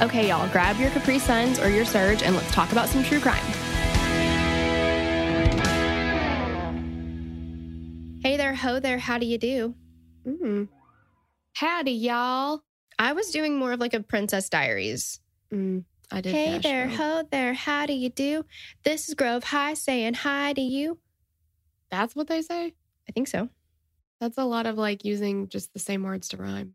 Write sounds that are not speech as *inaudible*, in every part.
Okay, y'all, grab your Capri Suns or your Surge and let's talk about some true crime. Hey there, ho there, how do you do? Mm. Howdy, y'all. I was doing more of like a Princess Diaries. Mm, I did. Hey there, ho there, how do you do? This is Grove High saying hi to you. That's what they say. I think so. That's a lot of like using just the same words to rhyme.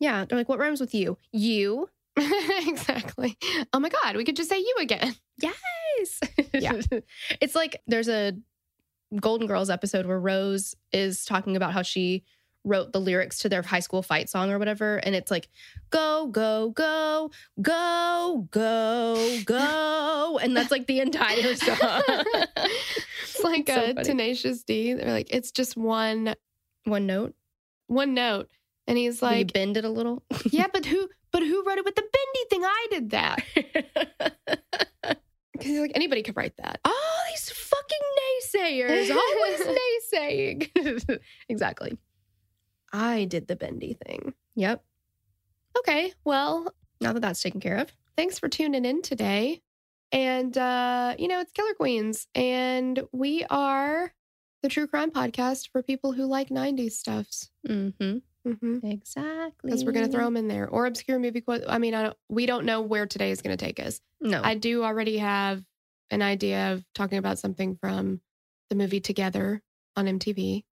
Yeah, they're like, what rhymes with you? You. *laughs* exactly. Oh my God, we could just say you again. Yes. Yeah. *laughs* it's like there's a Golden Girls episode where Rose is talking about how she wrote the lyrics to their high school fight song or whatever. And it's like, go, go, go, go, go, go. *laughs* And that's like the entire song. It's like So a funny. tenacious D. They're like, it's just one One note. one note. And he's Like, you like, bend it a little. Yeah, but who but who wrote it with the bendy thing? I did that. *laughs* Because like, anybody could write that. All these fucking naysayers always *laughs* naysaying. *laughs* exactly. I did the bendy thing. Yep. Okay, well, Now that that's taken care of. thanks for tuning in today. And uh, you know, it's Killer Queens, and we are the true crime podcast for people who like 90s stuffs. Mm-hmm. Mm-hmm. Exactly. Because we're gonna throw them in there, or obscure movie quote. I mean, I don't, we don't know where today is gonna take us. No. I do already have an idea of talking about something from the movie Together on MTV.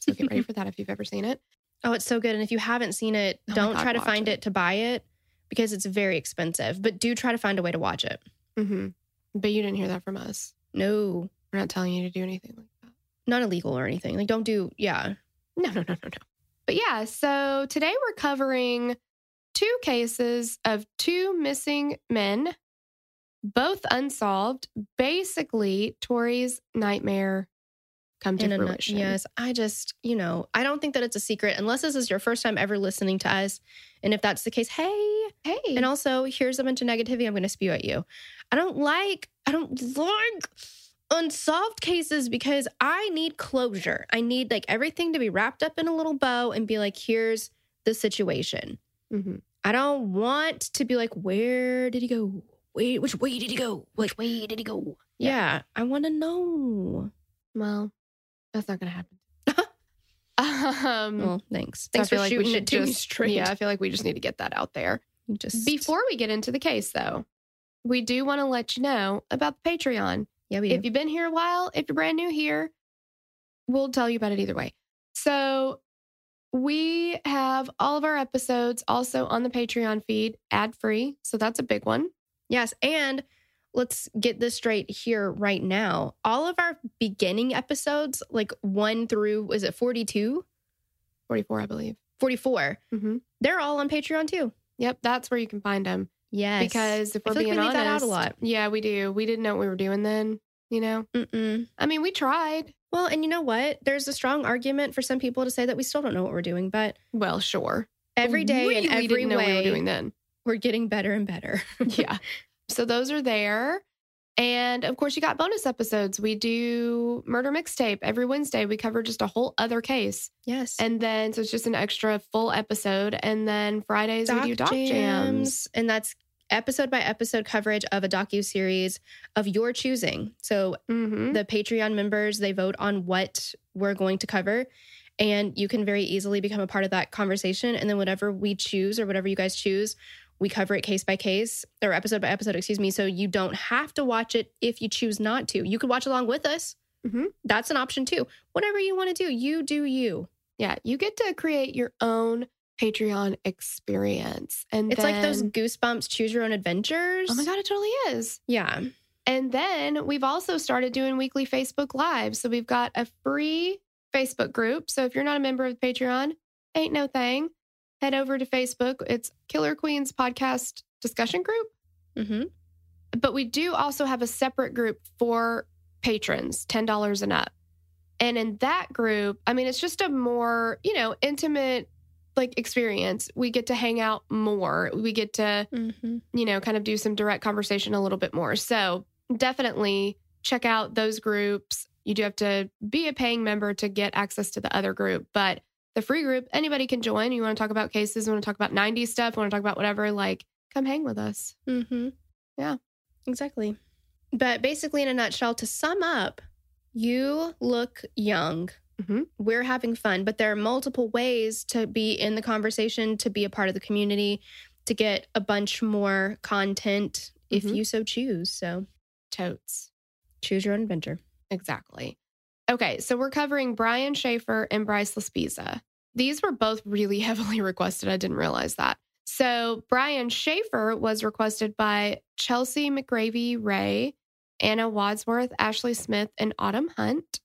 So get ready *laughs* for that if you've ever seen it. Oh, it's so good. And if you haven't seen it, Oh don't God, try to find it. it. to buy it because it's very expensive. But do try to find a way to watch it. Mm-hmm. But you didn't hear that from us. No, We're not telling you to do anything like that. not illegal or anything. Like, don't do, yeah. No, no, no, no, no. But yeah, so today we're covering two cases of two missing men, both unsolved. Basically, Tori's nightmare come to In a fruition. yes. I just, you know, I don't think that it's a secret unless this is your first time ever listening to us. And if that's the case, hey. Hey. And also, here's a bunch of negativity I'm going to spew at you. I don't like, I don't like unsolved cases because I need closure. I need like everything to be wrapped up in a little bow and be like, here's the situation. Mhm. I don't want to be like, where did he go? Wait, which way did he go? Which way did he go? Yeah. Yeah, I want to know. Well, that's not going to happen. *laughs* um, Well, thanks. Thanks for like shooting it to me straight. Yeah, I feel like we just need to get that out there. Just Before we get into the case, though, we do want to let you know about the Patreon. Yeah, we do. If you've been here a while, if you're brand new here, we'll tell you about it either way. So we have all of our episodes also on the Patreon feed, ad free. So that's a big one. Yes. And let's get this straight here right now. All of our beginning episodes, like one through, is it 42? 44, I believe. 44, Mm-hmm. they're all on Patreon too. Yep, that's where you can find them. Yes. Because if we're feel like being we honest, that out a lot. yeah, we do. We didn't know what we were doing then. You know, Mm-mm. I mean, we tried. Well, and you know what? There's a strong argument for some people to say that we still don't know what we're doing, but Well, sure. every day Really and every didn't know way, what we were doing then. we're getting better and better. *laughs* yeah. So those are there. And of course, you got bonus episodes. We do murder mixtape every Wednesday. We cover just a whole other case. yes. And then, so it's just an extra full episode. And then Fridays, we do doc jams. and that's episode by episode coverage of a docu series of your choosing. So hmm the Patreon members they vote on what we're going to cover, And you can very easily become a part of that conversation. And then whatever we choose or whatever you guys choose, we cover it case by case or episode by episode, excuse me. So you don't have to watch it if you choose not to. You could watch along with us. Mhm. That's an option too. Whatever you want to do, you do you. Yeah, you get to create your own Patreon experience. And It's like those goosebumps, choose your own adventures. Oh my God, it totally is. Yeah. And then we've also started doing weekly Facebook Lives. So we've got a free Facebook group. So if you're not a member of Patreon, ain't no thing. Head over to Facebook. It's Killer Queens Podcast Discussion Group. Mm-hmm. But we do also have a separate group for patrons, $10 and up. And in that group, I mean, it's just a more, you know, intimate like experience. We get to hang out more. We get to Mm-hmm. you know, kind of do some direct conversation a little bit more. So definitely check out those groups. You do have to be a paying member to get access to the other group, but the free group, anybody can join. You want to talk about cases, want to talk about 90s stuff, want to talk about whatever, like come hang with us. Mm-hmm. Yeah. Exactly. But basically, in a nutshell, to sum up, you look young. Mhm. We're having fun, but there are multiple ways to be in the conversation, to be a part of the community, to get a bunch more content if Mhm. you so choose. So Totes. choose your own adventure. Exactly. Okay, so we're covering Brian Shaffer and Bryce Laspisa. These were both really *laughs* heavily requested. I didn't realize that. So Brian Shaffer was requested by Chelsea McGravy Ray, Anna Wadsworth, Ashley Smith, and Autumn Hunt.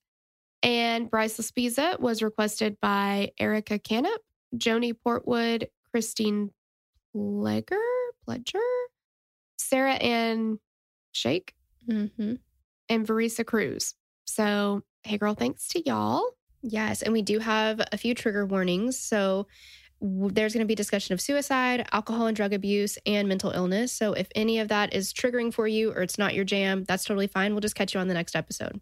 And Bryce Laspisa was requested by Erica Canup, Joni Portwood, Christine Pledger, Pledger, Sarah Ann Shake, Mm-hmm. and Verisa Cruz. So, hey, girl, thanks to y'all. Yes, and we do have a few trigger warnings. So there's going to be discussion of suicide, alcohol and drug abuse, and mental illness. So if any of that is triggering for you or it's not your jam, that's totally fine. We'll just catch you on the next episode.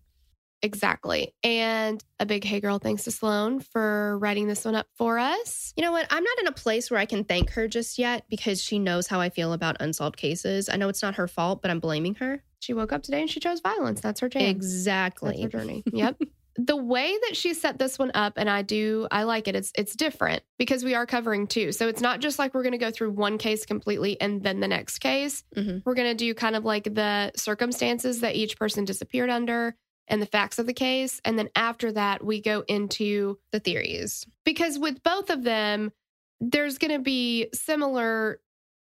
Exactly. And a big hey, girl, thanks to Sloan for writing this one up for us. You know what? I'm not in a place where I can thank her just yet because she knows how I feel about unsolved cases. I know it's not her fault, but I'm blaming her. She woke up today and she chose violence. That's her jam. That's Exactly. her journey. *laughs* Yep. *laughs* the way that she set this one up, and I do, I like it. It's it's different because we are covering two. So it's not just like we're going to go through one case completely and then the next case. Mhm. We're going to do kind of like the circumstances that each person disappeared under and the facts of the case, and then after that we go into The theories. because with both of them, there's going to be similar,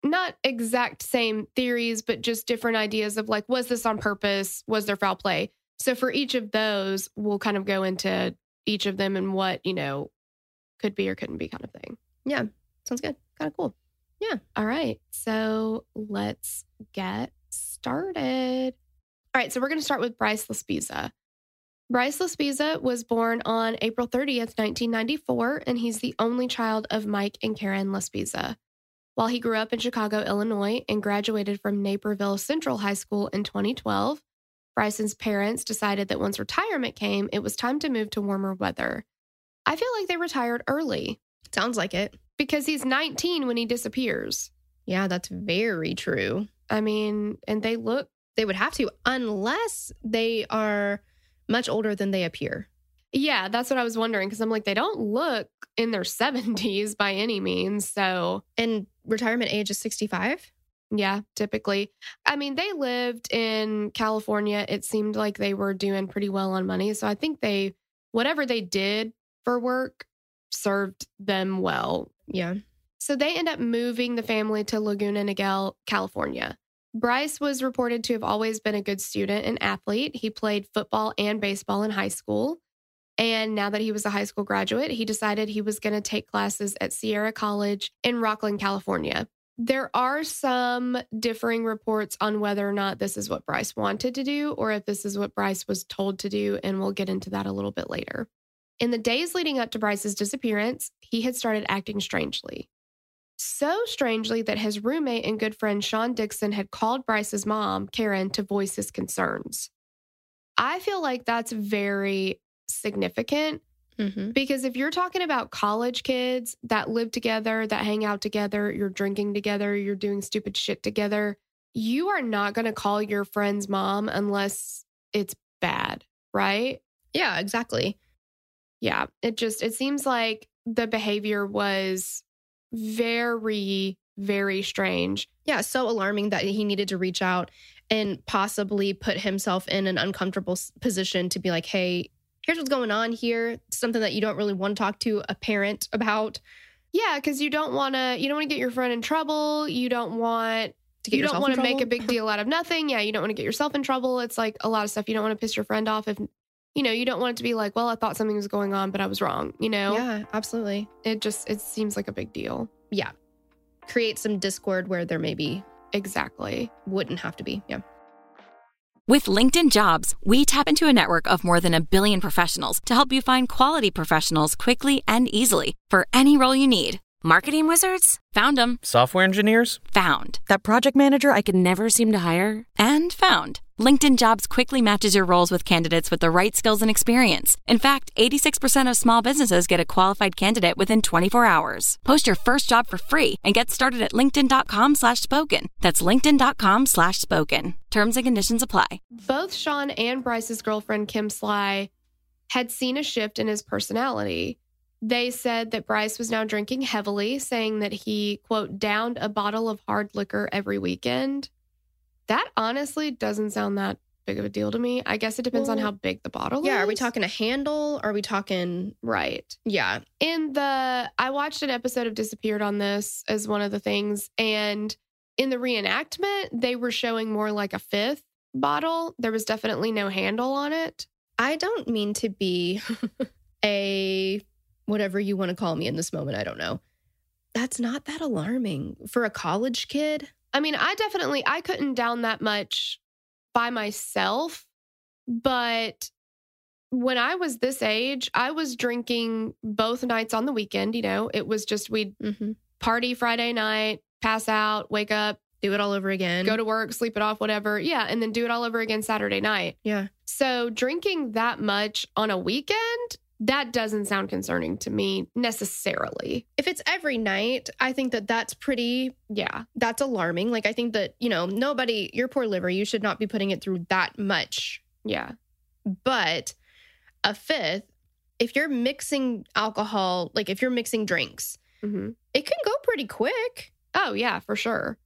not exact same theories, but just different ideas of like, was this on purpose? Was there foul play? So for each of those, we'll kind of go into each of them and what, you know, could be or couldn't be kind of thing. Yeah. Sounds good. Kind of cool. Yeah. All right. So let's get started. All right. So we're going to start with Bryce Laspisa. Bryce Laspisa was born on April 30th, 1994, and he's the only child of Mike and Karen Laspisa. While he grew up in Chicago, Illinois, and graduated from Naperville Central High School in 2012, Bryson's parents decided that once retirement came, it was time to move to warmer weather. I feel like they retired early Sounds like it. because he's 19 when he disappears. Yeah, that's very true. I mean, and they look, They would have to, unless they are much older than they appear. yeah, that's what I was wondering because I'm like, they don't look in their *laughs* 70s by any means. So, And retirement age is 65. yeah, typically. I mean, they lived in California. It seemed like they were doing pretty well on money. So I think they, whatever they did for work, served them well. Yeah. So they end up moving the family to Laguna Niguel, California. Bryce was reported to have always been a good student and athlete. He played football and baseball in high school. And now that he was a high school graduate, he decided he was going to take classes at Sierra College in Rocklin, California. There are some differing reports on whether or not this is what Bryce wanted to do or if this is what Bryce was told to do. And we'll get into that a little bit later. In the days leading up to Bryce's disappearance, he had started acting strangely. So strangely that his roommate and good friend Sean Dixon had called Bryce's mom, Karen, to voice his concerns. I feel like that's very significant Mm-hmm. because if you're talking about college kids that live together, that hang out together, you're drinking together, you're doing stupid shit together, you are not going to call your friend's mom unless it's bad, right? Yeah, exactly. Yeah, it just it seems like the behavior was very very strange. Yeah, so alarming that he needed to reach out and possibly put himself in an uncomfortable position to be like, "Hey, here's what's going on here. Something that you don't really want to talk to a parent about Yeah, because you don't want to you don't want to get your friend in trouble. You don't want to get you don't want to make a big deal out of nothing. Yeah, you don't want to get yourself in trouble. It's like a lot of stuff. You don't want to piss your friend off if you know, you don't want it to be like, well, I thought something was going on, but I was wrong. You know, Yeah, absolutely. it just it seems like a big deal. Yeah. Create some discord where there maybe Exactly. wouldn't have to be. Yeah. With LinkedIn Jobs, we tap into a network of more than a billion professionals to help you find quality professionals quickly and easily for any role you need. Marketing wizards? Found them. Software engineers? Found. That project manager I could never seem to hire? And found. LinkedIn Jobs quickly matches your roles with candidates with the right skills and experience. In fact, 86% of small businesses get a qualified candidate within 24 hours. Post your first job for free and get started at linkedin.com slash spoken. That's linkedin.com slash spoken. Terms and conditions apply. Both Sean and Bryce's girlfriend Kim Sly had seen a shift in his personality. They said that Bryce was now drinking heavily, saying that he, quote, downed a bottle of hard liquor every weekend. That honestly doesn't sound that big of a deal to me. I guess it depends on how big the bottle is. Yeah. Are we talking a handle? Are we talking, Right. yeah. In the, I watched an episode of Disappeared on this as one of the things. And in the reenactment, they were showing more like a fifth bottle. There was definitely no handle on it. I don't mean to be *laughs* a whatever you want to call me in this moment. I don't know. That's not that alarming for a college kid. I mean, I definitely I couldn't down that much by myself, but when I was this age, I was drinking both nights on the weekend, you know. It was just we'd Mm-hmm. party Friday night, pass out, wake up, Do it all over again. go to work, sleep it off, whatever. Yeah, and then do it all over again Saturday night. yeah. So, drinking that much on a weekend, that doesn't sound concerning to me necessarily. If it's every night, I think that that's pretty Yeah. that's alarming. Like I think that, you know, nobody, your poor liver, you should not be putting it through that much. Yeah. But a fifth, if you're mixing alcohol, like if you're mixing drinks, hmm it can go pretty quick. Oh, yeah, for sure.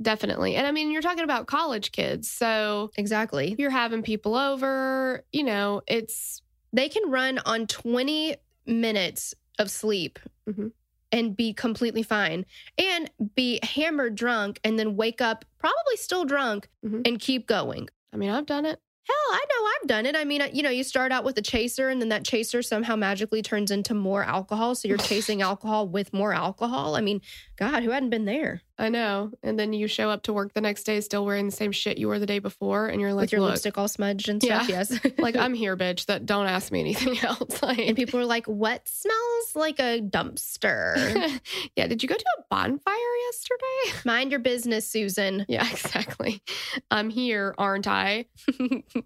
Definitely. And I mean, you're talking about college kids. So Exactly. you're having people over, you know, it's, They can run on 20 minutes of sleep Mhm. and be completely fine and be hammered drunk and then wake up probably still drunk Mhm. and keep going. I mean, I've done it. Hell, I know I've done it. I mean, you know, you start out with a chaser and then that chaser somehow magically turns into more alcohol. So you're *laughs* chasing alcohol with more alcohol. I mean, God, who hadn't been there I know. And then you show up to work the next day still wearing the same shit you wore the day before. And you're like, with your lipstick all smudged and stuff? Yeah. Yes. *laughs* like, *laughs* I'm here, bitch. That don't ask me anything *laughs* else. Like, and people are like, what smells like a dumpster? yeah. Did you go to a bonfire yesterday? Mind your business, Susan. Yeah, exactly. I'm here, aren't I?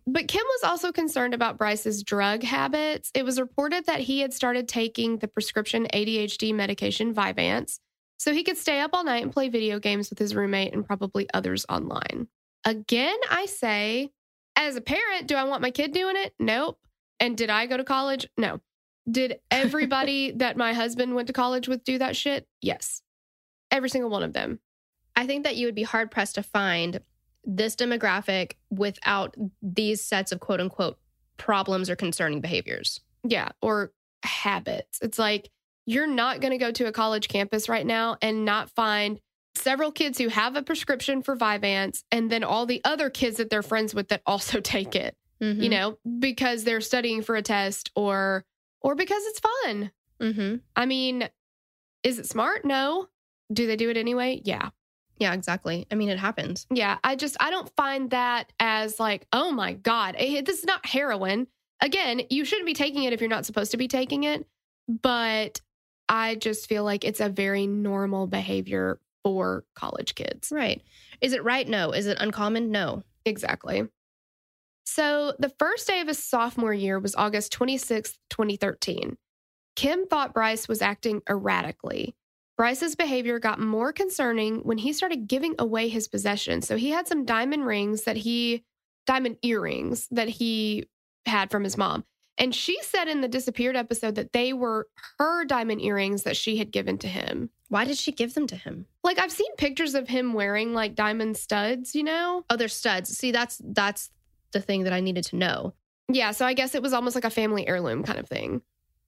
but Kim was also concerned about Bryce's drug habits. It was reported that he had started taking the prescription ADHD medication Vyvanse so he could stay up all night and play video games with his roommate and probably others online. Again, I say, as a parent, do I want my kid doing it? Nope. And did I go to college? No. Did everybody *laughs* that my husband went to college with do that shit? Yes. Every single one of them. I think that you would be hard pressed to find this demographic without these sets of quote unquote problems or concerning behaviors. Yeah, or habits. It's like you're not going to go to a college campus right now and not find several kids who have a prescription for Vyvanse and then all the other kids that they're friends with that also *laughs* take it, Mm-hmm. you know, because they're studying for a test or or because it's fun. Mm-hmm. I mean, is it smart? No. Do they do it anyway? Yeah. Yeah, exactly. I mean, it happens. Yeah, I just I don't find that as like, oh my god, eh, this is not heroin. Again, you shouldn't be taking it if you're not supposed to be taking it, but I just feel like it's a very normal behavior for college kids. Right. Is it right? No. Is it uncommon? No. Exactly. So, the first day of his sophomore year was August 26th, 2013. Kim thought Bryce was acting erratically. Bryce's behavior got more concerning when he started giving away his possessions. So, he had some diamond rings that he, diamond earrings that he had from his mom. And she said in the disappeared episode that they were her diamond earrings that she had given to him. Why did she give them to him? Like I've seen pictures of him wearing like diamond studs, you know? Oh, they're studs. See, that's that's the thing that I needed to know. Yeah, so I guess it was almost like a family heirloom kind of thing.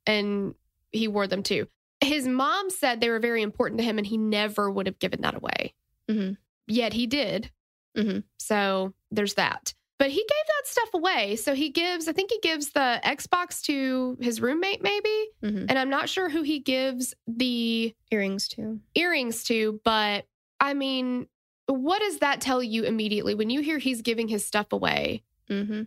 And he wore them too. His mom said they were very important to him and he never would have given that away. Mm-hmm. Yet he did. Mhm. So there's that. But he gave that stuff away. So he gives, I think he gives the Xbox to his roommate, maybe. Mhm. And I'm not sure who he gives the Earrings to. earrings to, but I mean, what does that tell you immediately when you hear he's giving his stuff away? Mm-hmm.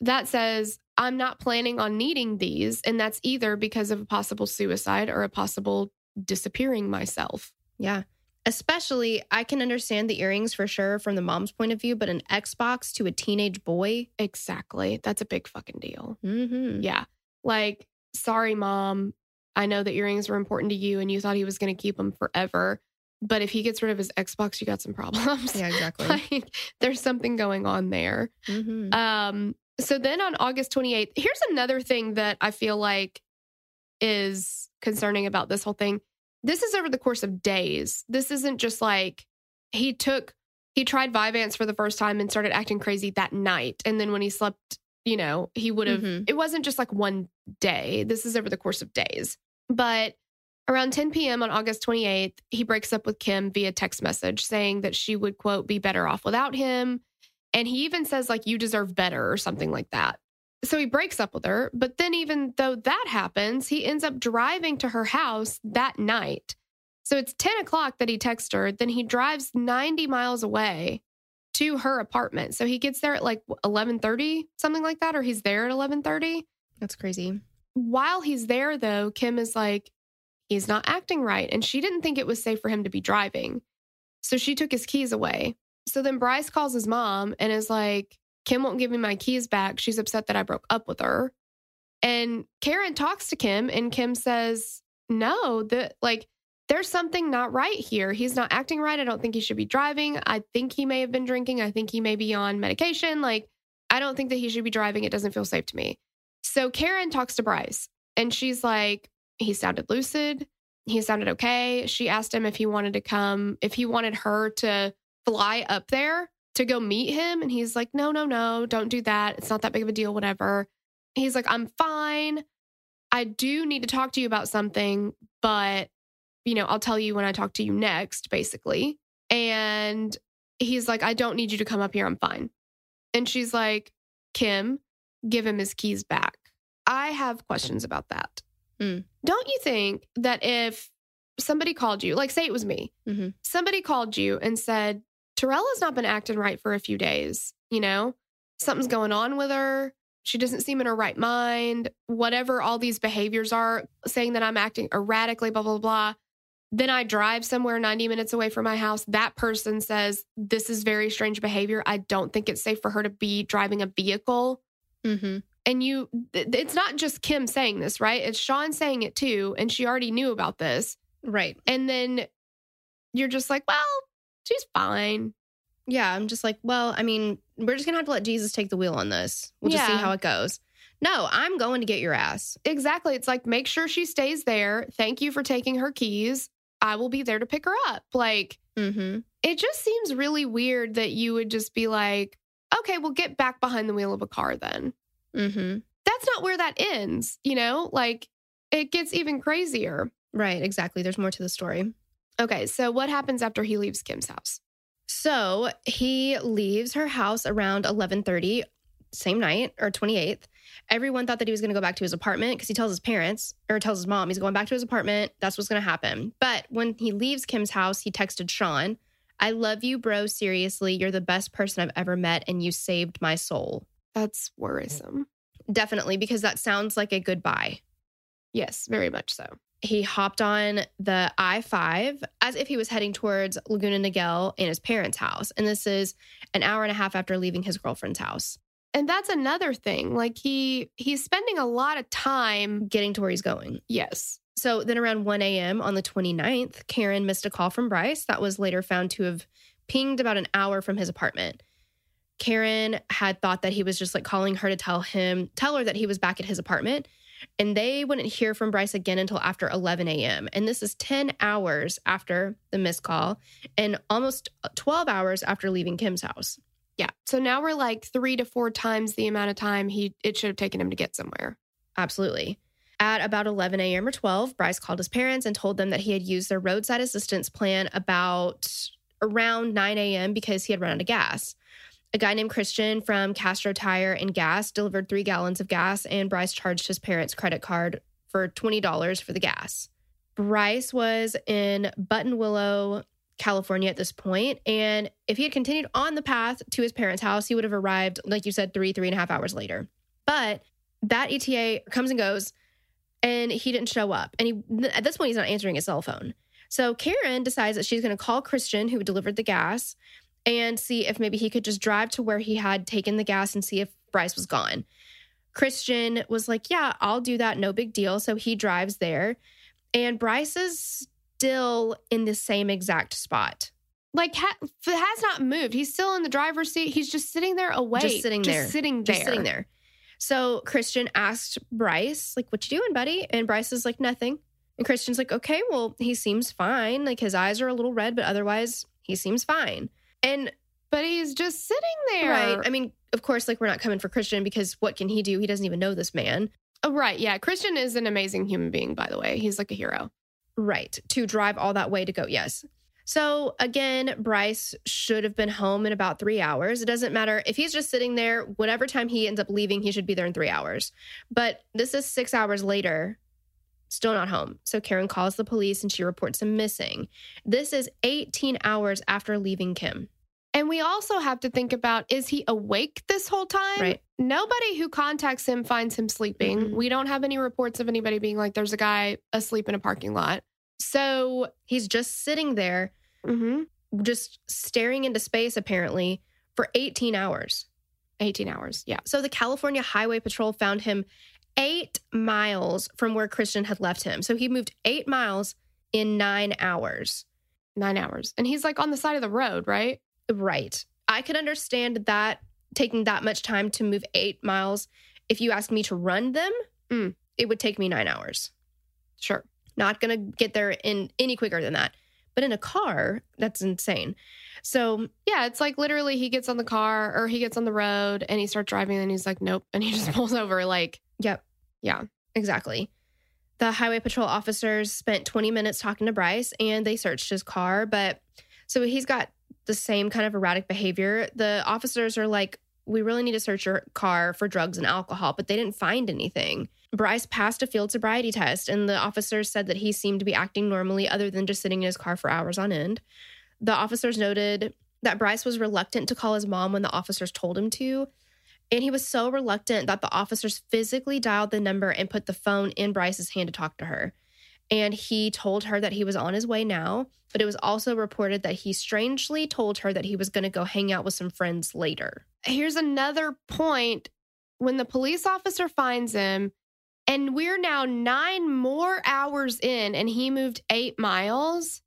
That says, I'm not planning on needing these. And that's either because of a possible suicide or a possible disappearing myself. Yeah. Especially, I can understand the earrings for sure from the mom's point of view, but an Xbox to a teenage boy. Exactly. That's a big fucking deal. Mm-hmm. Yeah. Like, sorry, mom. I know the earrings were important to you and you thought he was going to keep them forever. But if he gets rid of his Xbox, you got some problems. Yeah, *laughs* exactly. like, there's something going on there. mm-hmm. Um, so then on August 28th, here's another thing that I feel like is concerning about this whole thing. This is over the course of days. This isn't just like he took, he tried Vyvanse for the first time and started acting crazy that night. And then when he slept, you know, he would have, Mhm. it wasn't just like one day. This is over the course of days. But around 10 p.m. on August 28th, he breaks up with Kim via text message saying that she would, quote, be better off without him. And he even says, like, you deserve better or something like that. So he breaks up with her. But then, even though that happens, he ends up driving to her house that night. So it's 10 o'clock that he texts her. Then he drives 90 miles away to her apartment. So he gets there at like 11:30, something like that, or he's there at 11:30. That's crazy. While he's there, though, Kim is like, he's not acting right. And she didn't think it was safe for him to be driving. So she took his keys away. So then Bryce calls his mom and is like, Kim won't give me my keys back. She's upset that I broke up with her. And Karen talks to Kim and Kim says, No, that like there's something not right here. He's not acting right. I don't think he should be driving. I think he may have been drinking. I think he may be on medication. Like, I don't think that he should be driving. It doesn't feel safe to me. So Karen talks to Bryce and she's like, he sounded lucid. He sounded okay. She asked him if he wanted to come, if he wanted her to fly up there to go meet him. And he's like, no, no, no, don't do that. It's not that big of a deal, whatever. He's like, I'm fine. I do need to talk to you about something, but, you know, I'll tell you when I talk to you next, basically. And he's like, I don't need you to come up here. I'm fine. And she's like, Kim, give him his keys back. I have questions about that. Hmm. Don't you think that if somebody called you, like say it was me, Mhm. somebody called you and said, Torella's not been acting right for a few days, you know, something's going on with her. She doesn't seem in her right mind, whatever all these behaviors are, saying that I'm acting erratically, blah, blah, blah. Then I drive somewhere 90 minutes away from my house. That person says, This is very strange behavior. I don't think it's safe for her to be driving a vehicle Mm-hmm. and you it's not just kim saying this right it's sean saying it too and she already knew about this Right. and then you're just like well she's fine Yeah. I'm just like, well, I mean, we're just gonna have to let Jesus take the wheel on this. We'll just see how it goes. No, I'm going to get your ass. exactly it's like make sure she stays there thank you for taking her keys i will be there to pick her up like Mm-hmm. it just seems really weird that you would just be like okay well get back behind the wheel of a car then Mm-hmm. that's not where that ends you know like it gets even crazier Right. Exactly. There's more to the story. Okay so what happens after he leaves kim's house So he leaves her house around 11:30, same night or 28th. Everyone thought that he was going to go back to his apartment because he tells his parents or tells his mom he's going back to his apartment. That's what's going to happen. But when he leaves Kim's house, he texted Sean, "I love you, bro. Seriously, you're the best person I've ever met, and you saved my soul." that's worrisome Definitely, because that sounds like a goodbye. Yes, very much so. He hopped on the I 5 as if he was heading towards Laguna Niguel in his parents' house. And this is an hour and a half after leaving his girlfriend's house, And that's another thing. Like he he's spending a lot of time. getting to where he's going. Yes. So then around 1 a.m. on the 29th, Karen missed a call from Bryce that was later found to have pinged about an hour from his apartment. Karen had thought that he was just like calling her to tell him, tell her that he was back at his apartment. And they wouldn't hear from Bryce again until after 11 a.m. And this is 10 hours after the missed call and almost 12 hours after leaving Kim's house. Yeah. So now we're like three to four times the amount of time he it should have taken him to get somewhere. Absolutely. At about 11 a.m. or 12, Bryce called his parents and told them that he had used their roadside assistance plan about around 9 a.m. because he had run out of gas. A guy named Christian from Castro Tire and Gas delivered three gallons of gas, and Bryce charged his parents' credit card for $20 for the gas. Bryce was in Buttonwillow, California at this point, and if he had continued on the path to his parents' house, he would have arrived, like you said, three, three and a half hours later. But that ETA comes and goes, and he didn't show up. And he, at this point, he's not answering his cell phone. So Karen decides that she's going to call Christian, who delivered the gas, and see if maybe he could just drive to where he had taken the gas and see if Bryce was gone. Christian was like, Yeah, I'll do that. No big deal. So he drives there. And Bryce is still in the same exact spot. Like ha- has not moved. He's still in the driver's seat. He's just sitting there away. Just sitting there. Just sitting there. Just sitting there. So Christian asked Bryce, like, what you doing, buddy? And Bryce is like, nothing. And Christian's like, okay, well, he seems fine. Like his eyes are a little red, but otherwise he seems fine. And but he's just sitting there. Right. I mean, of course, like we're not coming for Christian because what can he do? He doesn't even know this man. Oh, right. Yeah. Christian is an amazing human being, by the way. He's like a hero. Right. To drive all that way to go. Yes. So again, Bryce should have been home in about three hours. It doesn't matter if he's just sitting there, whatever time he ends up leaving, he should be there in three hours. But this is six hours later, still not home. So Karen calls the police and she reports him missing. This is 18 hours after leaving Kim. And we also have to think about is he awake this whole time? Right. Nobody who contacts him finds him sleeping. Mhm. We don't have any reports of anybody being like, there's a guy asleep in a parking lot. So, He's just sitting there, mhm, just staring into space, apparently, for 18 hours. 18 hours. Yeah. So the California Highway Patrol found him eight miles from where Christian had left him. So he moved eight miles in nine hours. Nine hours. And he's like on the side of the road, right? Right. I could understand that taking that much time to move eight miles. If you asked me to run them, Mm. it would take me nine hours. Sure. Not going to get there in any quicker than that. But in a car, that's insane. So Yeah. It's like literally he gets on the car or he gets on the road and he starts driving and he's like, nope. And he just *laughs* pulls over. Like, Yep. Yeah. Exactly. The highway patrol officers spent 20 minutes talking to Bryce and they searched his car. But so he's got the same kind of erratic behavior. The officers are like, we really need to search your car for drugs and alcohol, but they didn't find anything. Bryce passed a field sobriety test, and the officers said that he seemed to be acting normally other than just sitting in his car for hours on end. The officers noted that Bryce was reluctant to call his mom when the officers told him to. And he was so reluctant that the officers physically dialed the number and put the phone in Bryce's hand to talk to her. And he told her that he was on his way now, but it was also reported that he strangely told her that he was going to go hang out with some friends later. here's another point when the police officer finds him and we're now nine more hours in and he moved eight miles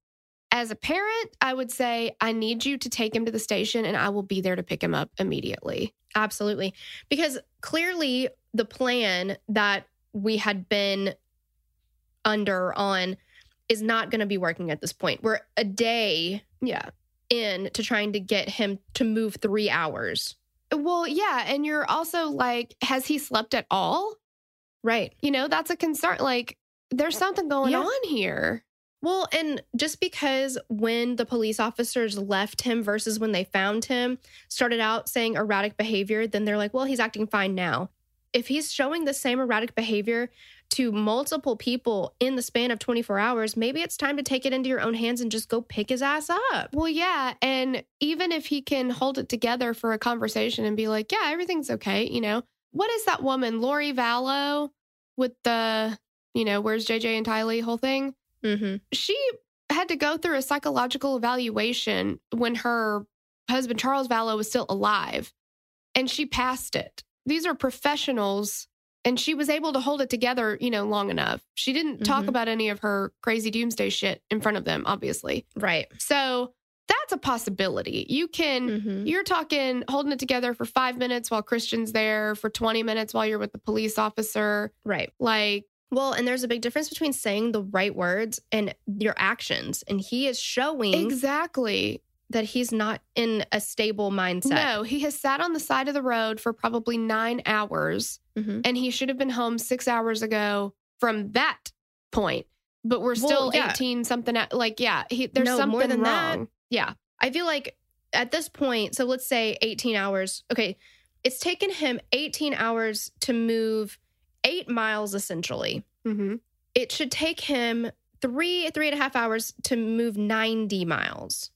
as a parent i would say i need you to take him to the station and i will be there to pick him up immediately Absolutely. Because clearly the plan that we had been under on is not going to be working at this point. We're a day yeah in to trying to get him to move three hours. well yeah and you're also like has he slept at all Right. you know that's a concern like there's something going Yeah. on here Well, and just because when the police officers left him versus when they found him started out saying erratic behavior, then they're like, well, he's acting fine now. If he's showing the same erratic behavior to multiple people in the span of 24 hours, maybe it's time to take it into your own hands and just go pick his ass up. Well, yeah. And even if he can hold it together for a conversation and be like, yeah, everything's okay, you know, what is that woman, Lori Vallow, with the, you know, where's JJ and Tylee whole thing? Mm-hmm. She had to go through a psychological evaluation when her husband, Charles Vallow, was still alive and she passed it. These are professionals and she was able to hold it together, you know, long enough. She didn't talk Mhm. about any of her crazy doomsday shit in front of them, obviously. Right. So that's a possibility. You can, Mhm. you're talking holding it together for five minutes while Christian's there, for 20 minutes while you're with the police officer. Right. Like, Well, and there's a big difference between saying the right words and your actions. And he is showing exactly. that he's not in a stable mindset. No, he has sat on the side of the road for probably nine hours Mhm. and he should have been home six hours ago from that point. But we're still Well, yeah. 18 something. at- Like, yeah, he, there's No, something more than that. wrong. Yeah. I feel like at this point, so let's say 18 hours. Okay. It's taken him 18 hours to move eight miles essentially. Mm-hmm. It should take him three, three and a half hours to move 90 miles.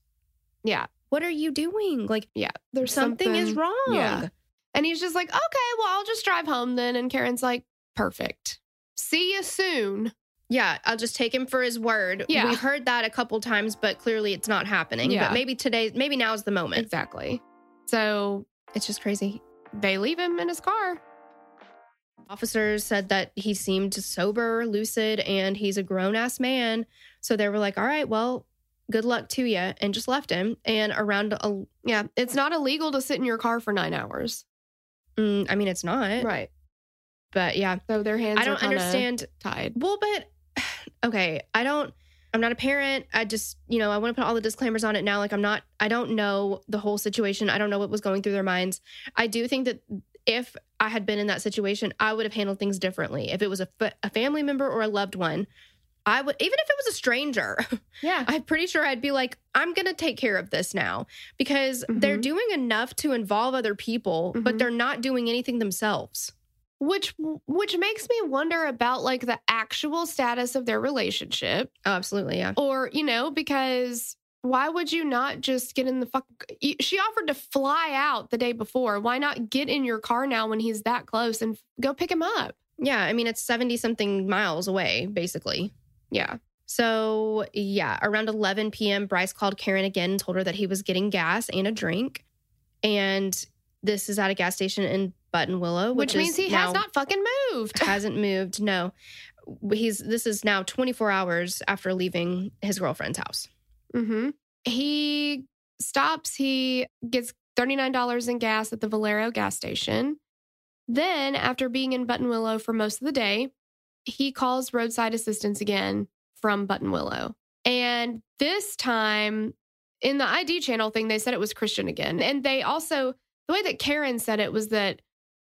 Yeah. What are you doing? Like, Yeah. There's something, is wrong. Yeah. And he's just like, okay, well, I'll just drive home then. And Karen's like, perfect. See you soon. Yeah, I'll just take him for his word. Yeah. We've heard that a couple times, but clearly it's not happening. Yeah. But maybe today, maybe now is the moment. Exactly. So It's just crazy. they leave him in his car. Officers said that he seemed sober, lucid, and he's a grown ass man. So they were like, all right, well, good luck to you, and just left him. And around, a, Yeah. It's not illegal to sit in your car for nine hours. mm, I mean, it's not. Right. But yeah, So their hands I don't understand. tied. Well, but *sighs* okay, I don't. I'm not a parent. I just, you know, I want to put all the disclaimers on it now. Like, I'm not, I don't know the whole situation. I don't know what was going through their minds. I do think that if I had been in that situation, I would have handled things differently. If it was a, a family member or a loved one, I would, even if it was a stranger, *laughs* Yeah. I'm pretty sure I'd be like, I'm going to take care of this now because they're Mhm. doing enough to involve other people, but Mhm. they're not doing anything themselves. which which makes me wonder about like the actual status of their relationship Oh, absolutely. Yeah. or you know because why would you not just get in the fuck she offered to fly out the day before why not get in your car now when he's that close and go pick him up Yeah. I mean, it's 70 something miles away, basically. yeah So, yeah, around 11 p.m., Bryce called Karen again and told her that he was getting gas and a drink. And this is at a gas station in Buttonwillow, which, which, means he has not fucking moved *laughs* hasn't moved. No, he's this is now 24 hours after leaving his girlfriend's house. Hmm He stops. He gets $39 in gas at the Valero gas station. Then, after being in Buttonwillow for most of the day, he calls roadside assistance again from Buttonwillow. And this time, in the ID channel thing, they said it was Christian again. And they also, the way that Karen said it was that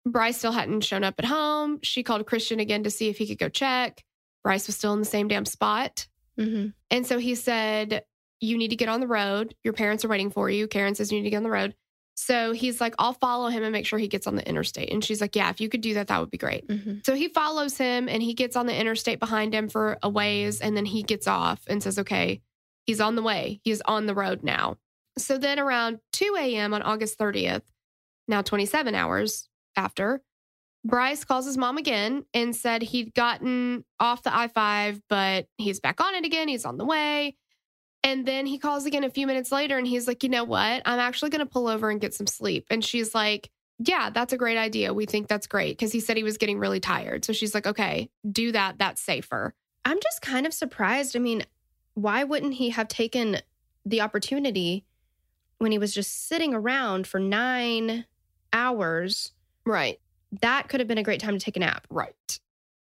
Bryce still hadn't shown up at home. She called Christian again to see if he could go check. Bryce was still in the same damn spot. Mm-hmm. And so he said, You need to get on the road. Your parents are waiting for you. Karen says, You need to get on the road. So he's like, I'll follow him and make sure he gets on the interstate. And she's like, Yeah, if you could do that, that would be great. Mm-hmm. So he follows him and he gets on the interstate behind him for a ways. And then he gets off and says, Okay, he's on the way. He's on the road now. So then around 2 a.m. on August 30th, now 27 hours after, Bryce calls his mom again and said he'd gotten off the I 5, but he's back on it again. He's on the way. And then he calls again a few minutes later and he's like, you know what? I'm actually going to pull over and get some sleep. And she's like, yeah, that's a great idea. We think that's great because he said he was getting really tired. So she's like, okay, do that. That's safer. I'm just kind of surprised. I mean, why wouldn't he have taken the opportunity when he was just sitting around for nine hours? Right. That could have been a great time to take a nap. Right.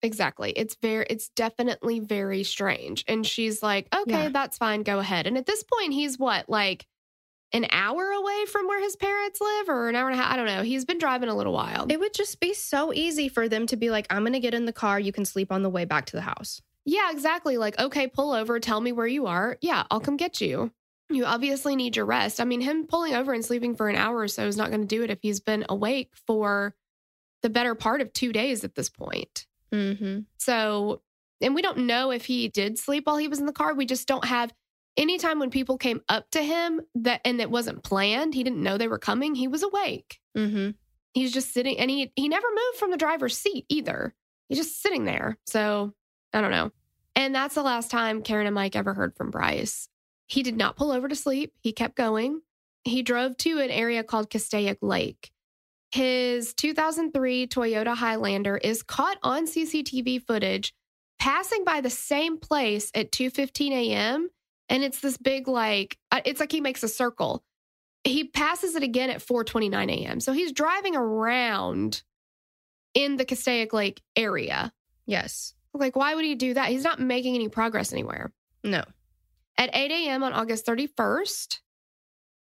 Exactly. It's very, it's definitely very strange. And she's like, okay, Yeah. that's fine. Go ahead. And at this point, he's what, like an hour away from where his parents live or an hour and a half? I don't know. He's been driving a little while. It would just be so easy for them to be like, I'm going to get in the car. You can sleep on the way back to the house. yeah, exactly. Like, okay, pull over. Tell me where you are. Yeah, I'll come get you. You obviously need your rest. I mean, him pulling over and sleeping for an hour or so is not going to do it if he's been awake for the better part of two days at this point. Mm-hmm. So, and we don't know if he did sleep while he was in the car. We just don't have anytime when people came up to him that and it wasn't planned, he didn't know they were coming, he was awake. Mm-hmm. He's just sitting and he he never moved from the driver's seat either. He's just sitting there. So, I don't know. And that's the last time Karen and Mike ever heard from Bryce. He did not pull over to sleep. He kept going. He drove to an area called Castaic Lake. His 2003 Toyota Highlander is caught on CCTV footage passing by the same place at 2:15 a.m. And it's this big, like, uh, it's like he makes a circle. He passes it again at 4:29 a.m. So he's driving around in the Castaic Lake area. Yes. Like, why would he do that? He's not making any progress anywhere. No. At 8 a.m. on August 31st,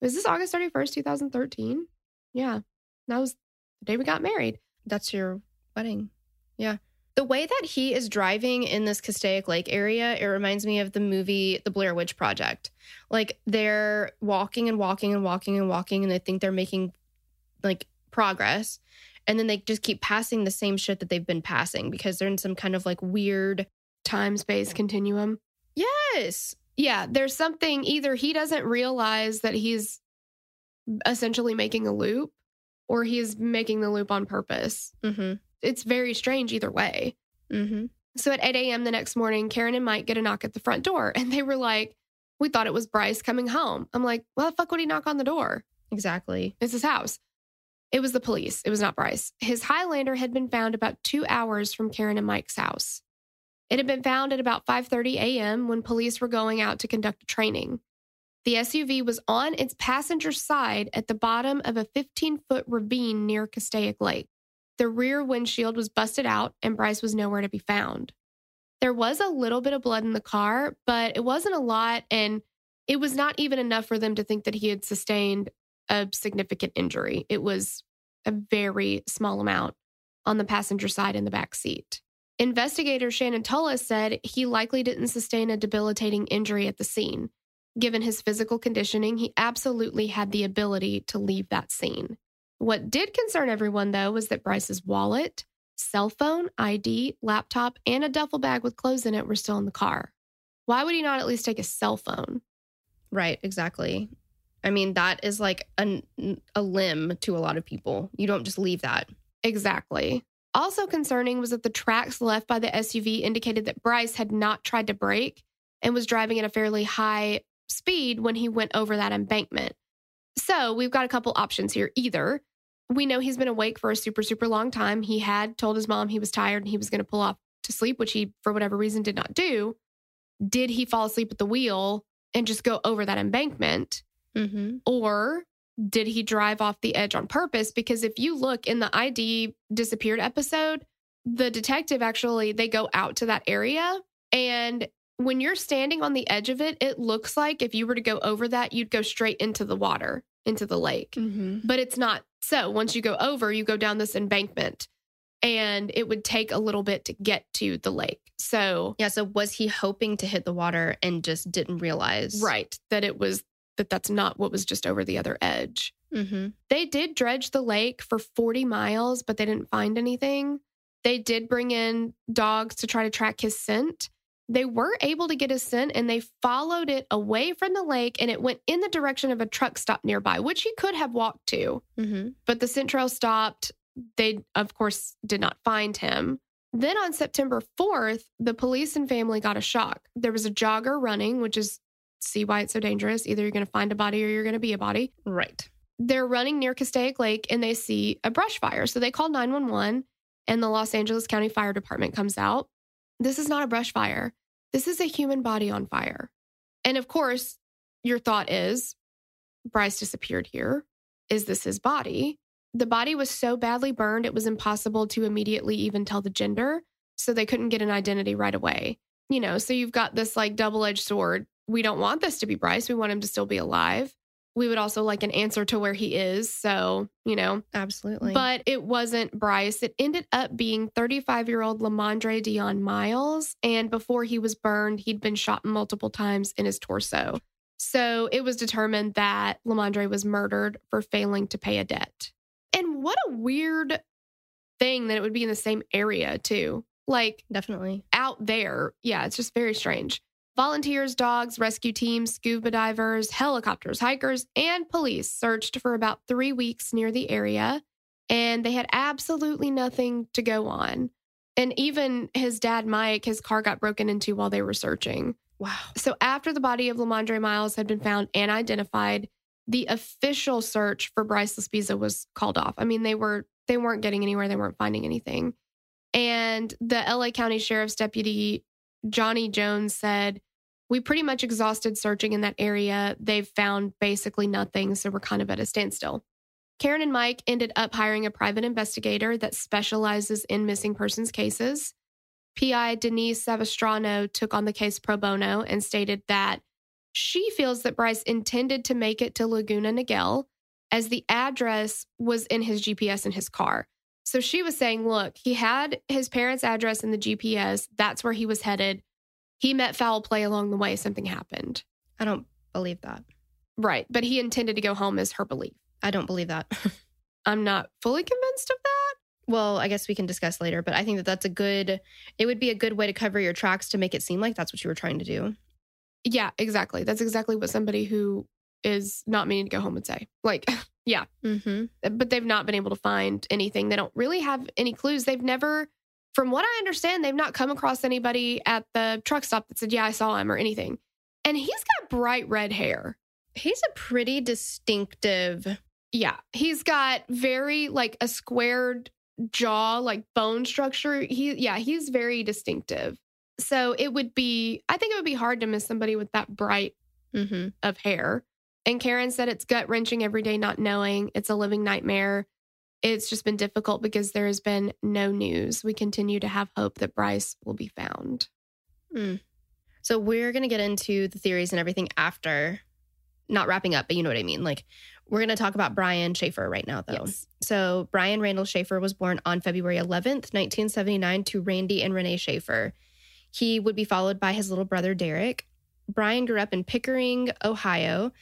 was this August 31st, 2013? Yeah. That was the day we got married. That's your wedding. Yeah. The way that he is driving in this Castaic Lake area, it reminds me of the movie The Blair Witch Project. Like they're walking and walking and walking and walking, and they think they're making like progress. And then they just keep passing the same shit that they've been passing because they're in some kind of like weird Time space continuum. Yes. Yeah. There's something either he doesn't realize that he's essentially making a loop or he's making the loop on purpose. Mm-hmm. It's very strange either way. Mm-hmm. So at 8 a.m. the next morning, Karen and Mike get a knock at the front door *laughs* and they were like, We thought it was Bryce coming home. I'm like, Well, the fuck would he knock on the door? Exactly. It's his house. It was the police. It was not Bryce. His Highlander had been found about two hours from Karen and Mike's house. It had been found at about 5:30 a.m. when police were going out to conduct a training. The SUV was on its passenger side at the bottom of a 15-foot ravine near Castaic Lake. The rear windshield was busted out and Bryce was nowhere to be found. There was a little bit of blood in the car, but it wasn't a lot and it was not even enough for them to think that he had sustained a significant injury. It was a very small amount on the passenger side in the back seat. Investigator Shannon Tullis said he likely didn't sustain a debilitating injury at the scene. Given his physical conditioning, he absolutely had the ability to leave that scene. What did concern everyone, though, was that Bryce's wallet, cell phone, ID, laptop, and a duffel bag with clothes in it were still in the car. Why would he not at least take a cell phone? Right. Exactly. I mean, that is like a, a limb to a lot of people. You don't just leave that. Exactly. Also concerning was that the tracks left by the SUV indicated that Bryce had not tried to brake and was driving at a fairly high speed when he went over that embankment. So we've got a couple options here. Either we know he's been awake for a super, super long time. He had told his mom he was tired and he was going to pull off to sleep, which he, for whatever reason, did not do. Did he fall asleep at the wheel and just go over that embankment? Mm-hmm. Or did he drive off the edge on purpose? Because if you look in the ID disappeared episode, the detective actually they go out to that area and when you're standing on the edge of it, it looks like if you were to go over that, you'd go straight into the water, into the lake. Mm-hmm. But it's not so. Once you go over, you go down this embankment and it would take a little bit to get to the lake. So, Yeah. So was he hoping to hit the water and just didn't realize? right, that it was that that's not what was just over the other edge. Mm-hmm. They did dredge the lake for 40 miles, but they didn't find anything. They did bring in dogs to try to track his scent. They were able to get a scent and they followed it away from the lake and it went in the direction of a truck stop nearby, which he could have walked to. Mm-hmm. But the scent trail stopped. They, of course, did not find him. Then on September 4th, the police and family got a shock. There was a jogger running, which is see why it's so dangerous. Either you're going to find a body or you're going to be a body Right. they're running near Castaic Lake and they see a brush fire. So they call 911 and the Los Angeles County Fire Department comes out. This is not a brush fire. This is a human body on fire. And of course, your thought is Bryce disappeared here. Is this his body? The body was so badly burned, it was impossible to immediately even tell the gender. So they couldn't get an identity right away. You know, so you've got this like double edged sword. We don't want this to be Bryce. We want him to still be alive we would also like an answer to where he is. So, you know, Absolutely. but it wasn't Bryce. It ended up being 35 year old Lamondre Dion Miles. And before he was burned, he'd been shot multiple times in his torso. So it was determined that Lamondre was murdered for failing to pay a debt. And what a weird thing that it would be in the same area, too. Like definitely. out there. Yeah, it's just very strange. Volunteers, dogs, rescue teams, scuba divers, helicopters, hikers, and police searched for about three weeks near the area, and they had absolutely nothing to go on. And even his dad, Mike, his car got broken into while they were searching. Wow. So after the body of Lamondre Miles had been found and identified, the official search for Bryce Laspisa was called off. I mean, they were they weren't getting anywhere, they weren't finding anything. And the LA County Sheriff's deputy Johnny Jones said We pretty much exhausted searching in that area. They've found basically nothing, so we're kind of at a standstill. Karen and Mike ended up hiring a private investigator that specializes in missing persons cases. PI Denise Savastrano took on the case pro bono and stated that she feels that Bryce intended to make it to Laguna Niguel as the address was in his GPS in his car. So she was saying, look, he had his parents' address in the GPS. That's where he was headed. He met foul play along the way. Something happened. I don't believe that. Right. But he intended to go home, is her belief. I don't believe that. *laughs* I'm not fully convinced of that. well, I guess we can discuss later, but I think that that's a good, it would be a good way to cover your tracks to make it seem like that's what you were trying to do. Yeah, exactly. That's exactly what somebody who is not meaning to go home would say. Like, *laughs* yeah, Mm-hmm. but they've not been able to find anything. They don't really have any clues. They've never, from what I understand, they've not come across anybody at the truck stop that said, Yeah, I saw him or anything. And he's got bright red hair. He's a pretty distinctive, Yeah, he's got very like a squared jaw, like bone structure. He, yeah, he's very distinctive. So it would be, I think it would be hard to miss somebody with that bright mm-hmm. of hair. And Karen said it's gut wrenching every day not knowing. It's a living nightmare. It's just been difficult because there has been no news. We continue to have hope that Bryce will be found. Hmm. So we're going to get into the theories and everything after, not wrapping up, but you know what I mean. Like, we're going to talk about Brian Shaffer right now, though. Yes. So, Brian Randall Shaffer was born on February 11th, 1979, to Randy and Renee Shaffer. He would be followed by his little brother, Derek. Brian grew up in Pickering, Ohio,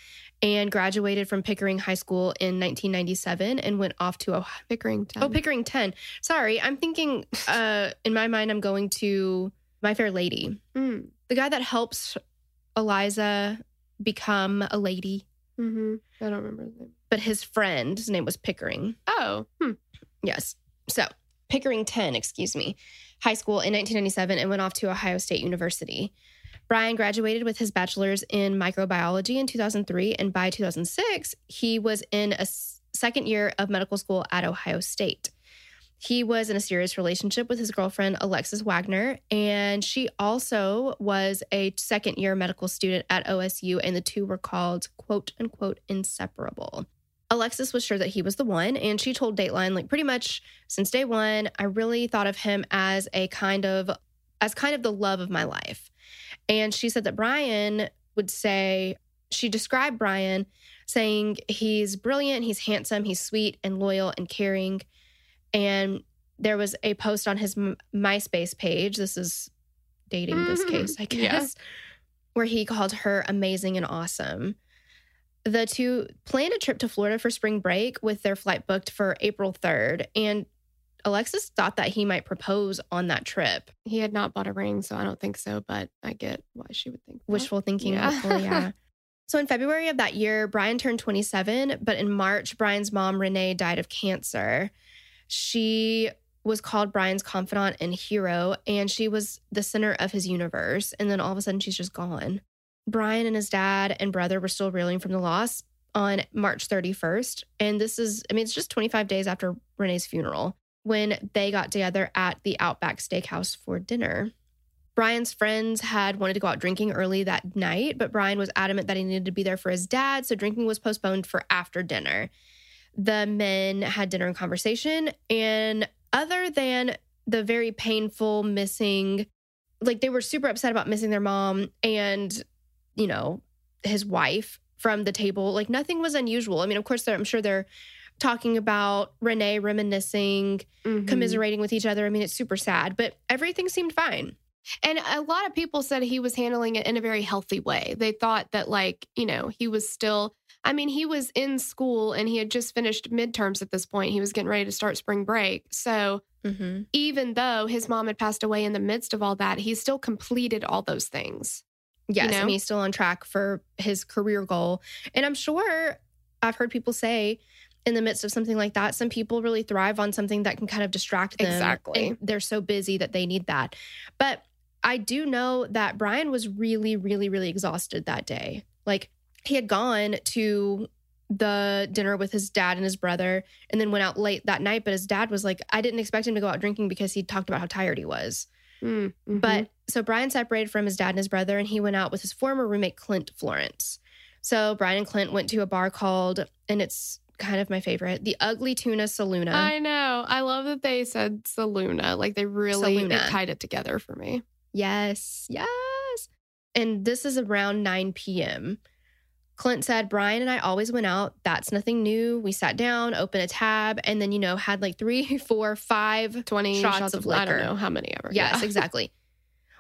and graduated from Pickering High School in 1997 and went off to Ohio. Pickerington. Oh, Pickerington. Sorry, I'm thinking, uh, in my mind, I'm going to My Fair Lady Mm, the guy that helps Eliza become a lady, hmm I don't remember the name. but his friend, his name was Pickering. Oh, hmm. Yes. So, Pickerington, excuse me, high school in 1997 and went off to Ohio State University. Brian graduated with his bachelor's in microbiology in 2003, and by 2006, he was in a second year of medical school at Ohio State. He was in a serious relationship with his girlfriend, Alexis Wagner, and she also was a second year medical student at OSU, and the two were called quote unquote inseparable. Alexis was sure that he was the one, and she told Dateline, like pretty much since day one, I really thought of him as a kind of as kind of the love of my life. And she said that Brian would say, she described Brian saying he's brilliant, he's handsome, he's sweet and loyal and caring. And there was a post on his MySpace page. This is dating this Mhm. case, I *laughs* Yeah. guess, where he called her amazing and awesome. The two planned a trip to Florida for spring break with their flight booked for April 3rd. And Alexis thought that he might propose on that trip. He had not bought a ring, so I don't think so, but I get why she would think that. Wishful thinking, Yeah. hopefully, yeah. *laughs* So in February of that year, Brian turned 27, but in March, Brian's mom, Renee, died of cancer. She was called Brian's confidant and hero, and she was the center of his universe. And then all of a sudden, she's just gone. Brian and his dad and brother were still reeling from the loss on March 31st. And this is, I mean, it's just 25 days after Renee's funeral when they got together at the Outback Steakhouse for dinner. Brian's friends had wanted to go out drinking early that night, but Brian was adamant that he needed to be there for his dad, so drinking was postponed for after dinner. The men had dinner and conversation, and other than the very painful missing, like they were super upset about missing their mom and, you know, his wife from the table, like nothing was unusual. I mean, of course, I'm sure they're talking about Renee reminiscing, Mhm. commiserating with each other. I mean, it's super sad, but everything seemed fine. And a lot of people said he was handling it in a very healthy way. They thought that, like, you know, he was still, I mean, he was in school and he had just finished midterms at this point. He was getting ready to start spring break. So Mm-hmm. even though his mom had passed away in the midst of all that, he still completed all those things. Yes, know? I mean, he's still on track for his career goal. And I'm sure I've heard people say in the midst of something like that, some people really thrive on something that can kind of distract them. Exactly. And they're so busy that they need that. But I do know that Brian was really, really, really exhausted that day. Like he had gone to the dinner with his dad and his brother and then went out late that night. But his dad was like, I didn't expect him to go out drinking because he talked about how tired he was. Mm, mhm. But so Brian separated from his dad and his brother, and he went out with his former roommate, Clint Florence. So Brian and Clint went to a bar called, and it's kind of my favorite, the Ugly Tuna Saloona. I know. I love that they said Saluna. Like they really Saluna. it tied it together for me. Yes, yes. And this is around 9 p.m. Clint said, Brian and I always went out. That's nothing new. We sat down, opened a tab, and then, you know, had like three, *laughs* four, five 20 shots, shots, of I don't know how many ever. Yes, Yeah. *laughs* exactly.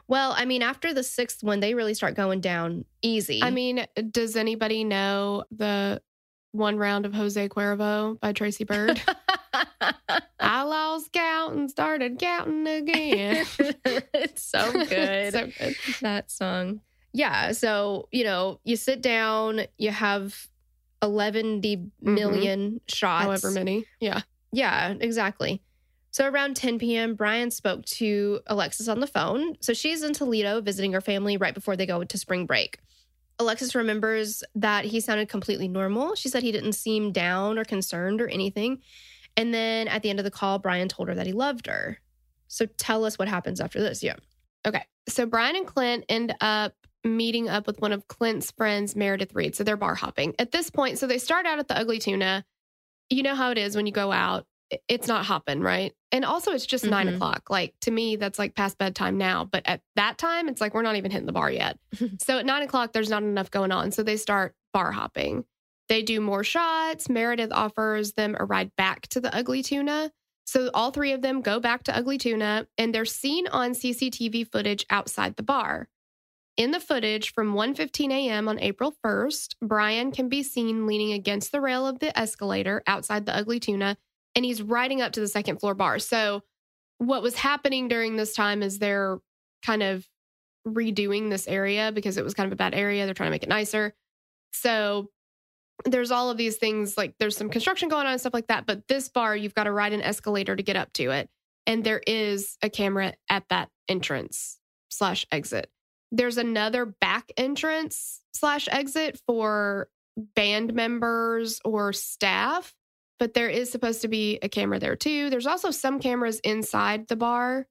Well, I mean, after the sixth one, they really start going down easy. I mean, does anybody know the one round of Jose Cuervo by Tracy Byrd? *laughs* I lost count and started counting again. *laughs* it's so *laughs* good. so good. that song. Yeah. So, you know, you sit down, you have 11 million shots. Mm-hmm. However many. Yeah. Yeah, exactly. So around 10 p.m., Brian spoke to Alexis on the phone. So she's in Toledo visiting her family right before they go to spring break. Alexis remembers that he sounded completely normal. She said he didn't seem down or concerned or anything. And then at the end of the call, Brian told her that he loved her. So tell us what happens after this. Yeah. Okay. So Brian and Clint end up meeting up with one of Clint's friends, Meredith Reed. So they're bar hopping. At this point, so they start out at the Ugly Tuna. You know how it is when you go out, it's not hopping, right? And also, it's just nine Mhm. o'clock. Like to me, that's like past bedtime now. But at that time, it's like we're not even hitting the bar yet. *laughs* so at nine o'clock, there's not enough going on. So they start bar hopping. They do more shots. Meredith offers them a ride back to the Ugly Tuna. So all three of them go back to Ugly Tuna and they're seen on CCTV footage outside the bar. In the footage from 1:15 a.m. on April 1st, Brian can be seen leaning against the rail of the escalator outside the Ugly Tuna and he's riding up to the second floor bar. So what was happening during this time is they're kind of redoing this area because it was kind of a bad area. They're trying to make it nicer. So there's all of these things like there's some construction going on and stuff like that. But this bar, you've got to ride an escalator to get up to it. And there is a camera at that entrance slash exit. There's another back entrance slash exit for band members or staff, but there is supposed to be a camera there too. There's also some cameras inside the bar.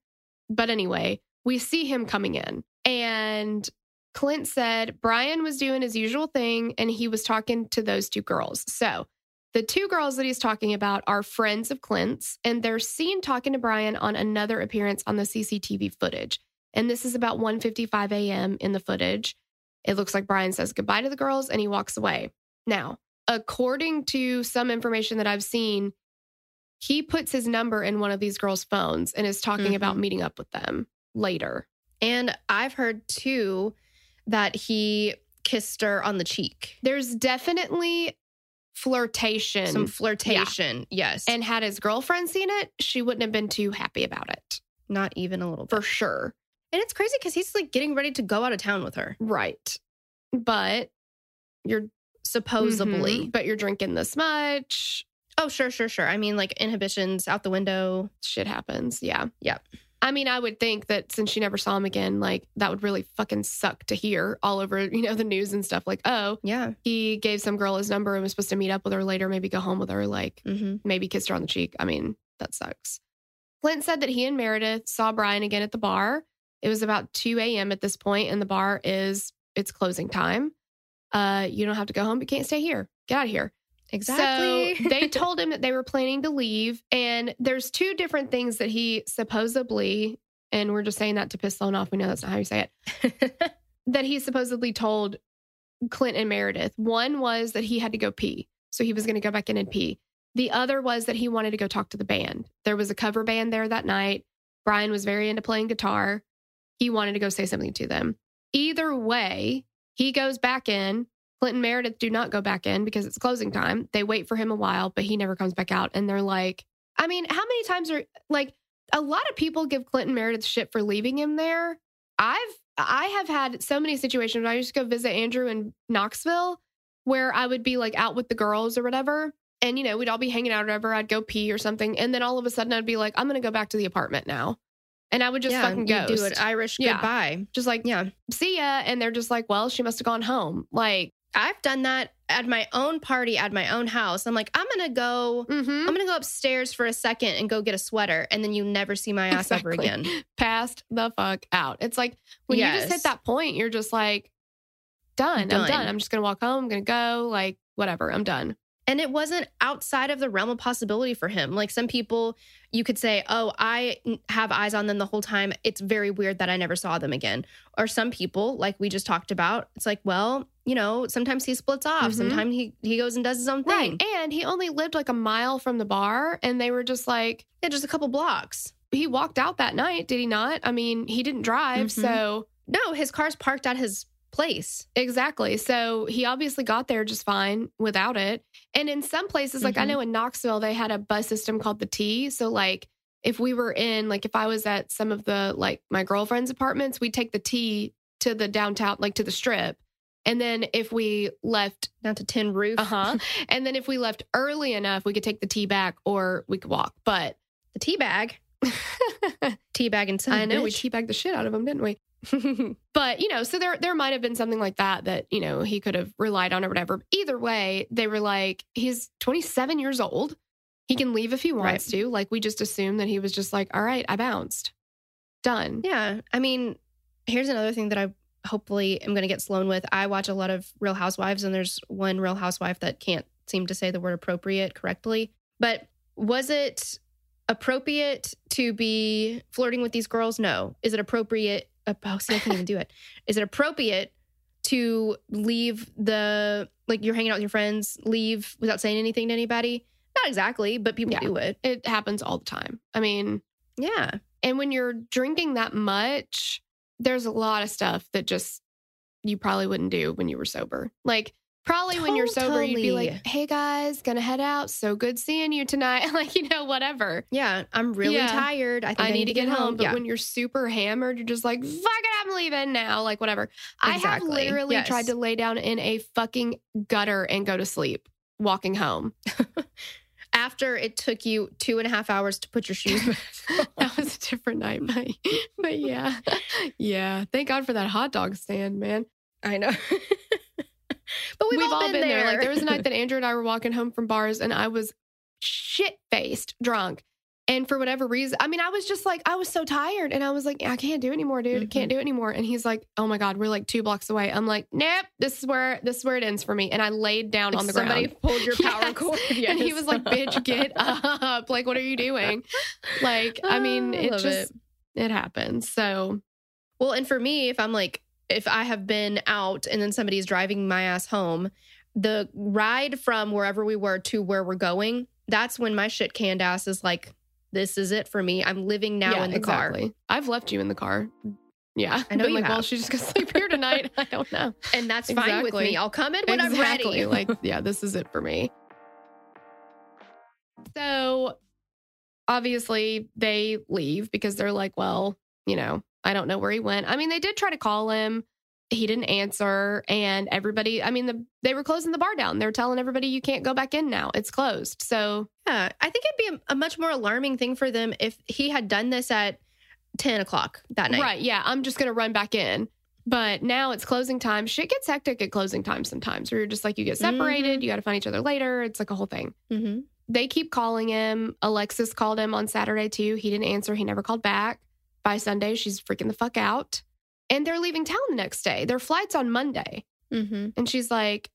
But anyway, we see him coming in and Clint said Brian was doing his usual thing and he was talking to those two girls. So the two girls that he's talking about are friends of Clint's and they're seen talking to Brian on another appearance on the CCTV footage. And this is about 1:55 a.m. in the footage. It looks like Brian says goodbye to the girls and he walks away. Now, according to some information that I've seen, he puts his number in one of these girls' phones and is talking about Mhm. meeting up with them later. And I've heard too that he kissed her on the cheek. There's definitely flirtation. Some flirtation. Yes. and had his girlfriend seen it, she wouldn't have been too happy about it not even a little bit. for sure. And it's crazy because he's like getting ready to go out of town with her, Right. But you're supposedly. Mhm. but you're drinking this much. Oh, sure, sure, sure. I mean, like inhibitions out the window. Shit happens. Yeah. Yeah. I mean, I would think that since she never saw him again, like that would really fucking suck to hear all over, you know, the news and stuff. Like, oh, Yeah. he gave some girl his number and was supposed to meet up with her later, maybe go home with her, like hmm maybe kissed her on the cheek. I mean, that sucks. Clint said that he and Meredith saw Brian again at the bar. It was about 2 a.m. at this point, and the bar is it's closing time. Uh, you don't have to go home. You can't stay here. Get out of here. Exactly. So they *laughs* told him that they were planning to leave. And there's two different things that he supposedly, and we're just saying that to piss Sloan off. We know that's not how you say it, *laughs* that he supposedly told Clint and Meredith. One was that he had to go pee. So he was going to go back in and pee. The other was that he wanted to go talk to the band. There was a cover band there that night. Brian was very into playing guitar. He wanted to go say something to them. Either way, he goes back in. Clinton Meredith do not go back in because it's closing time. They wait for him a while, but he never comes back out. And they're like, I mean, how many times are like a lot of people give Clinton Meredith shit for leaving him there? I've I have had so many situations. I used to go visit Andrew in Knoxville where I would be like out with the girls or whatever. And you know, we'd all be hanging out or whatever. I'd go pee or something. And then all of a sudden I'd be like, I'm gonna go back to the apartment now. And I would just yeah, fucking ghost. do an Irish Yeah. goodbye. Just like, Yeah. see ya. And they're just like, well, she must have gone home. Like, I've done that at my own party at my own house. I'm like, I'm gonna go. Mm-hmm. I'm gonna go upstairs for a second and go get a sweater, and then you never see my ass ever again. *laughs* Passed the fuck out. It's like when you just hit that point, you're just like, done. I'm Done. done. I'm just gonna walk home. I'm gonna go. Like whatever. I'm done. And it wasn't outside of the realm of possibility for him. Like some people, you could say, Oh, I have eyes on them the whole time. It's very weird that I never saw them again. Or some people, like we just talked about, it's like, well, you know, sometimes he splits off. Mhm. Sometimes he, he goes and does his own thing. Right. And he only lived like a mile from the bar, and they were just like, Yeah, just a couple blocks. he walked out that night, did he not? I mean, he didn't drive, Mhm. so No, his car's parked at his place. exactly. So he obviously got there just fine without it. And in some places, like I Mhm. know in Knoxville, they had a bus system called the T. So like if we were in, like if I was at some of the like my girlfriend's apartments, we'd take the T to the downtown, like to the strip. And then if we left, Down to Tin Roof. uh huh. *laughs* and then if we left early enough, we could take the T back or we could walk. But The tea bag. Tea bag and I know we teabagged the shit out of him, didn't we? *laughs* but you know, so there there might have been something like that that you know he could have relied on or whatever. Either way, they were like, he's 27 years old. He can leave if he wants to. Like we just assumed that he was just like, all right, I bounced, done. Yeah. I mean, here's another thing that I hopefully am going to get Sloan with. I watch a lot of Real Housewives, and there's one Real Housewife that can't seem to say the word appropriate correctly. But was it appropriate to be flirting with these girls? No. Is it appropriate? Oh, see, I can't even do it. Is it appropriate to leave the, like you're hanging out with your friends, leave without saying anything to anybody? Not exactly, but people Yeah. do it. It happens all the time. I mean, Yeah. and when you're drinking that much, there's a lot of stuff that just you probably wouldn't do when you were sober. Like probably when you're sober, you'd be like, "Hey guys, gonna head out. So good seeing you tonight." *laughs* like you know, whatever. Yeah. I'm really Yeah. tired. I think I, need, to get, home. But Yeah. when you're super hammered, you're just like, fuck it, I'm leaving now. Like, whatever. I have literally Yes. tried to lay down in a fucking gutter and go to sleep walking home. *laughs* after it took you two and a half hours to put your *laughs* shoes back. that was a different night. But, but yeah. Yeah. Thank God for that hot dog stand, man. I know. But we've, all, been, there. Like, there was a night *laughs* that Andrew and I were walking home from bars and I was shit faced drunk. And for whatever reason, I mean, I was just like, I was so tired. And I was like, I can't do it anymore, dude. I Mm-hmm. can't do it anymore. And he's like, oh my God, we're like two blocks away. I'm like, nope, this is where this is where it ends for me. And I laid down Like on the somebody ground. Somebody pulled your *laughs* power Yes. cord. *laughs* And he was like, bitch, get up. Like, what are you doing? Like, I mean, I it just it happens. So Well, and for me, if I'm like, if I have been out and then somebody's driving my ass home, the ride from wherever we were to where we're going, that's when my shit canned ass is like, this is it for me. I'm living now yeah, in the car. I've left you in the car. Yeah. I *laughs* know you like, well, she's just gonna sleep here tonight. *laughs* I don't know. And that's fine with me. I'll come in when exactly. I'm ready. like, *laughs* yeah, this is it for me. So obviously they leave because they're like, well, you know, I don't know where he went. I mean, they did try to call him. He didn't answer. And everybody, I mean, the, they were closing the bar down. They're telling everybody you can't go back in now. It's closed. So Yeah, I think it'd be a, a much more alarming thing for them if he had done this at 10 o'clock that night. Right. Yeah. I'm just going to run back in. But now it's closing time. Shit gets hectic at closing time sometimes where you're just like, you get separated. You got to find each other later. It's like a whole thing. Mm-hmm. They keep calling him. Alexis called him on Saturday too. He didn't answer. He never called back. By Sunday, she's freaking the fuck out. And they're leaving town the next day. Their flight's on Monday. Mm-hmm. And she's like,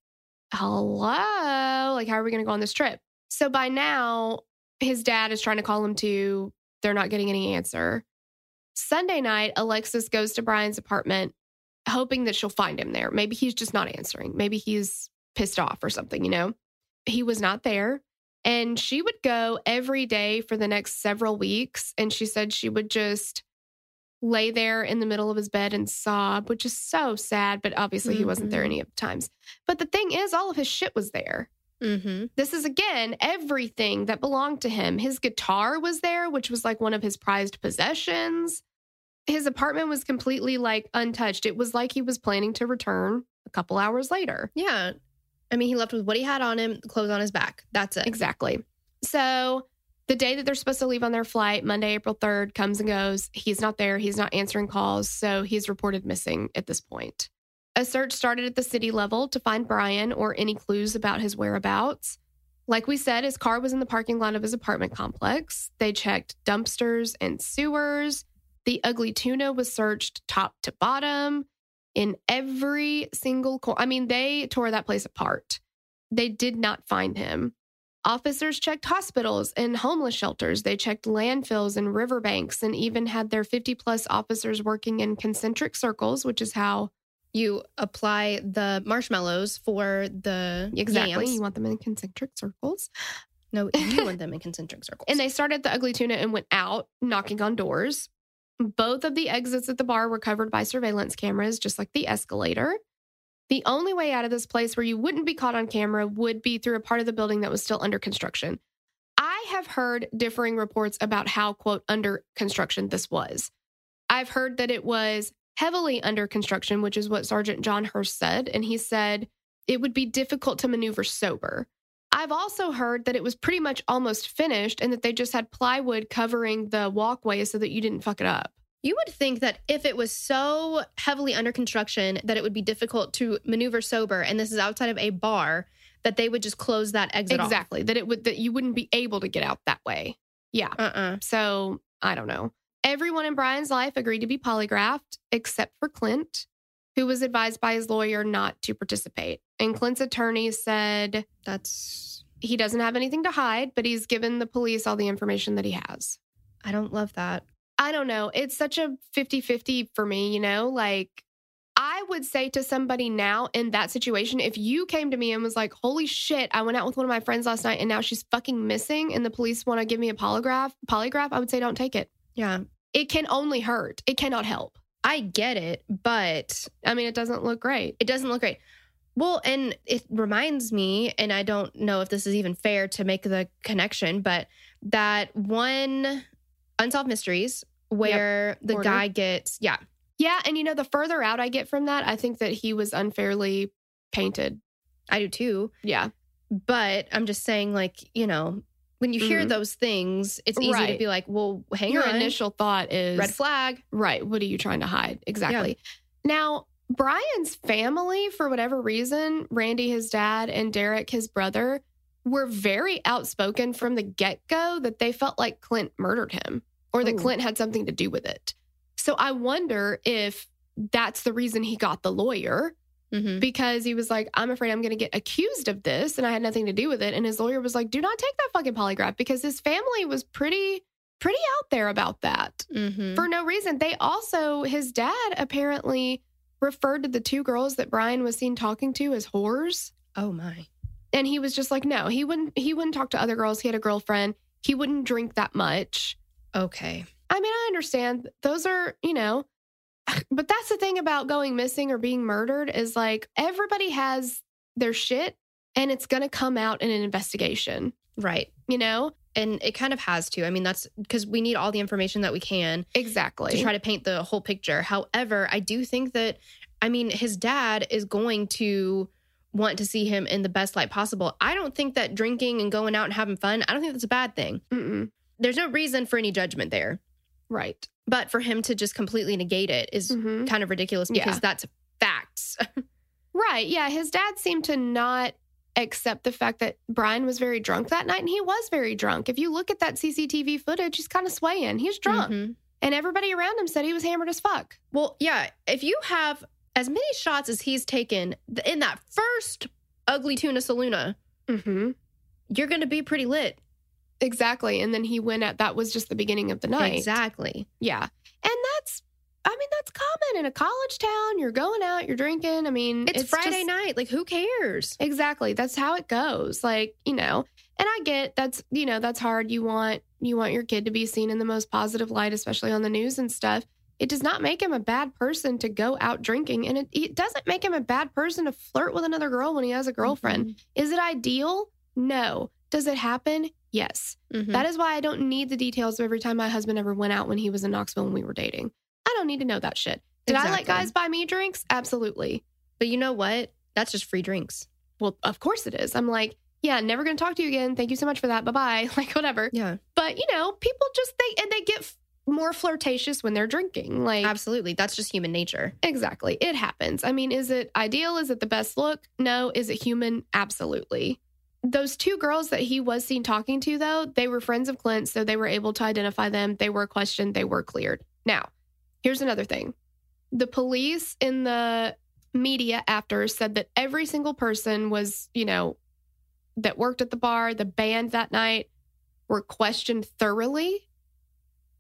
hello? Like, how are we going to go on this trip? So by now, his dad is trying to call him too. They're not getting any answer. Sunday night, Alexis goes to Brian's apartment, hoping that she'll find him there. Maybe he's just not answering. Maybe he's pissed off or something, you know? He was not there. And she would go every day for the next several weeks. And she said she would just lay there in the middle of his bed and sob, which is so sad. But obviously, he wasn't there Mhm. any of the times. But the thing is, all of his shit was there. Mm-hmm. This is again everything that belonged to him. His guitar was there, which was like one of his prized possessions. His apartment was completely like untouched. It was like he was planning to return a couple hours later. Yeah. I mean, he left with what he had on him, clothes on his back. That's it. Exactly. So the day that they're supposed to leave on their flight, Monday, April 3rd, comes and goes. He's not there. He's not answering calls. So he's reported missing at this point. A search started at the city level to find Brian or any clues about his whereabouts. Like we said, his car was in the parking lot of his apartment complex. They checked dumpsters and sewers. The ugly tuna was searched top to bottom in every single corner. I mean, they tore that place apart. They did not find him. Officers checked hospitals and homeless shelters. They checked landfills and riverbanks and even had their 50 plus officers working in concentric circles, which is how You apply the marshmallows for the exactly yams. you want them in concentric circles. No, you *laughs* want them in concentric circles. And they started the ugly tuna and went out knocking on doors. Both of the exits at the bar were covered by surveillance cameras, just like the escalator. The only way out of this place where you wouldn't be caught on camera would be through a part of the building that was still under construction. I have heard differing reports about how, quote, under construction this was. I've heard that it was heavily under construction, which is what Sergeant John Hurst said. And he said it would be difficult to maneuver sober. I've also heard that it was pretty much almost finished and that they just had plywood covering the walkway so that you didn't fuck it up. You would think that if it was so heavily under construction that it would be difficult to maneuver sober, and this is outside of a bar, that they would just close that exit off. exactly. That it would that you wouldn't be able to get out that way. Yeah. Uh-uh. So I don't know. Everyone in Brian's life agreed to be polygraphed except for Clint, who was advised by his lawyer not to participate. And Clint's attorney said That's he doesn't have anything to hide, but he's given the police all the information that he has. I don't love that. I don't know. It's such a 50 50 for me, you know? Like, I would say to somebody now in that situation, if you came to me and was like, holy shit, I went out with one of my friends last night and now she's fucking missing and the police want to give me a polygraph, polygraph, I would say don't take it. Yeah. It can only hurt. It cannot help. I get it, but I mean, it doesn't look great. it doesn't look great. Well, and it reminds me, and I don't know if this is even fair to make the connection, but that one Unsolved Mysteries where the Order. guy gets, yeah, Yeah. And you know, the further out I get from that, I think that he was unfairly painted. I do too. Yeah. But I'm just saying, like, you know, when you hear Mhm. those things, it's easy to be like, well, hang Your on. initial thought is red flag. Right. What are you trying to hide? Exactly. Now, Brian's family, for whatever reason, Randy, his dad, and Derek, his brother, were very outspoken from the get go that they felt like Clint murdered him or that Ooh. Clint had something to do with it. So I wonder if that's the reason he got the lawyer Mhm. because he was like, I'm afraid I'm going to get accused of this and I had nothing to do with it. And his lawyer was like, do not take that fucking polygraph because his family was pretty, pretty out there about that Mhm. for no reason. They also, his dad apparently referred to the two girls that Brian was seen talking to as whores. Oh, my. And he was just like, no, he wouldn't, he wouldn't talk to other girls. He had a girlfriend. He wouldn't drink that much. Okay. I mean, I understand those are, you know, *sighs* but that's the thing about going missing or being murdered is like everybody has their shit and it's going to come out in an investigation, Right. you know? And it kind of has to. I mean, that's because we need all the information that we can Exactly. to try to paint the whole picture. However, I do think that, I mean, his dad is going to want to see him in the best light possible. I don't think that drinking and going out and having fun, I don't think that's a bad thing. Mm-mm. There's no reason for any judgment there. Right. But for him to just completely negate it is Mhm. kind of ridiculous Yeah. because that's facts. *laughs* Right. Yeah. His dad seemed to not accept the fact that Brian was very drunk that night. And he was very drunk. If you look at that CCTV footage, he's kind of swaying. He's drunk. Mhm. And everybody around him said he was hammered as fuck. Well, yeah, if you have as many shots as he's taken in that first ugly tuna saluna, Mm-hmm. you're going to be pretty lit. Exactly. And then he went at that was just the beginning of the night. Exactly. Yeah. And that's, I mean, that's common in a college town. You're going out, you're drinking. I mean, It's, Friday just- night. Like, who cares? Exactly. That's how it goes. Like, you know, and I get that's, you know, that's hard. You want you want your kid to be seen in the most positive light, especially on the news and stuff. It does not make him a bad person to go out drinking, and it, it doesn't make him a bad person to flirt with another girl when he has a girlfriend. Is it ideal? No. Does it happen? Yes. Mhm. That is why I don't need the details of every time my husband ever went out when he was in Knoxville when we were dating. I don't need to know that shit. Did I let guys buy me drinks? Absolutely. But you know what? That's just free drinks. Well, of course it is. I'm like, yeah, never going to talk to you again. Thank you so much for that. Bye bye. *laughs* Like, whatever. Yeah. But, you know, people just, they, and they get, more flirtatious when they're drinking. Like, Absolutely. That's just human nature. exactly. It happens. I mean, is it ideal? Is it the best look? No. Is it human? Absolutely. Those two girls that he was seen talking to, though, they were friends of Clint, so they were able to identify them. They were questioned, they were cleared. Now, here's another thing the police in the media after said that every single person was, you know, that worked at the bar, the band that night, were questioned thoroughly.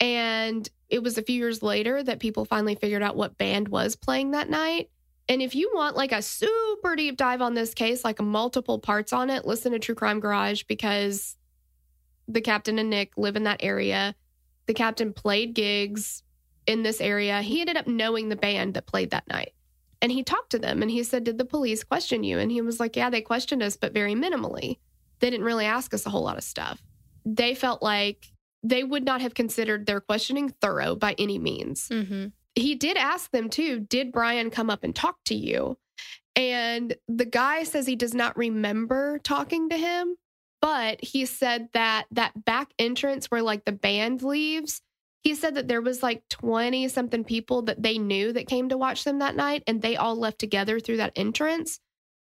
And it was a few years later that people finally figured out what band was playing that night. And if you want like a super deep dive on this case, like multiple parts on it, listen to True Crime Garage because the captain and Nick live in that area. The captain played gigs in this area. He ended up knowing the band that played that night. And he talked to them and he said, Did the police question you? And he was like, Yeah, they questioned us, but very minimally. They didn't really ask us a whole lot of stuff. They felt like they would not have considered their questioning thorough by any means. Mm-hmm. He did ask them too, Did Brian come up and talk to you? And the guy says he does not remember talking to him, but he said that that back entrance where like the band leaves, he said that there was like 20 something people that they knew that came to watch them that night and they all left together through that entrance.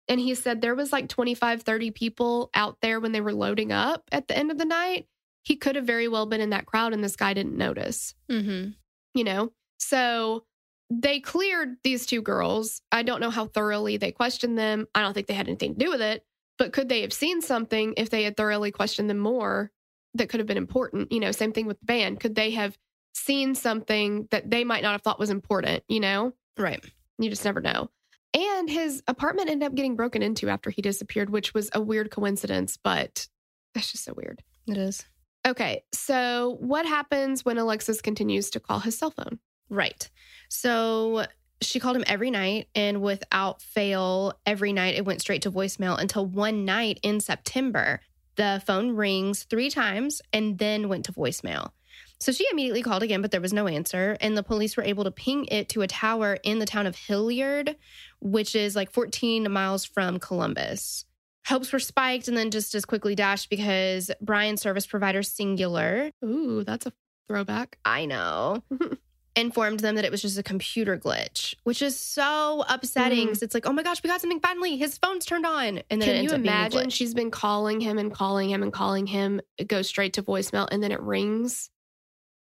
And he said there was like 25, 30 people out there when they were loading up at the end of the night. He could have very well been in that crowd and this guy didn't notice Mm-hmm. you know? So they cleared these two girls. I don't know how thoroughly they questioned them. I don't think they had anything to do with it, but could they have seen something if they had thoroughly questioned them more that could have been important? You know, same thing with the band. Could they have seen something that they might not have thought was important, you know? Right. You just never know. And his apartment ended up getting broken into after he disappeared, which was a weird coincidence, but that's just so weird. It is. Okay, so what happens when Alexis continues to call his cell phone? Right. So she called him every night, and without fail, every night it went straight to voicemail until one night in September, the phone rings three times and then went to voicemail. So she immediately called again, but there was no answer. And the police were able to ping it to a tower in the town of Hilliard, which is like 14 miles from Columbus. Hopes were spiked and then just as quickly dashed because Brian's service provider, Cingular, Ooh, that's a throwback. I know, *laughs* informed them that it was just a computer glitch, which is so upsetting. Mm. It's like, oh my gosh, we got something finally. His phone's turned on. And then Can you up being a imagine? She's been calling him and calling him and calling him. It goes straight to voicemail and then it rings.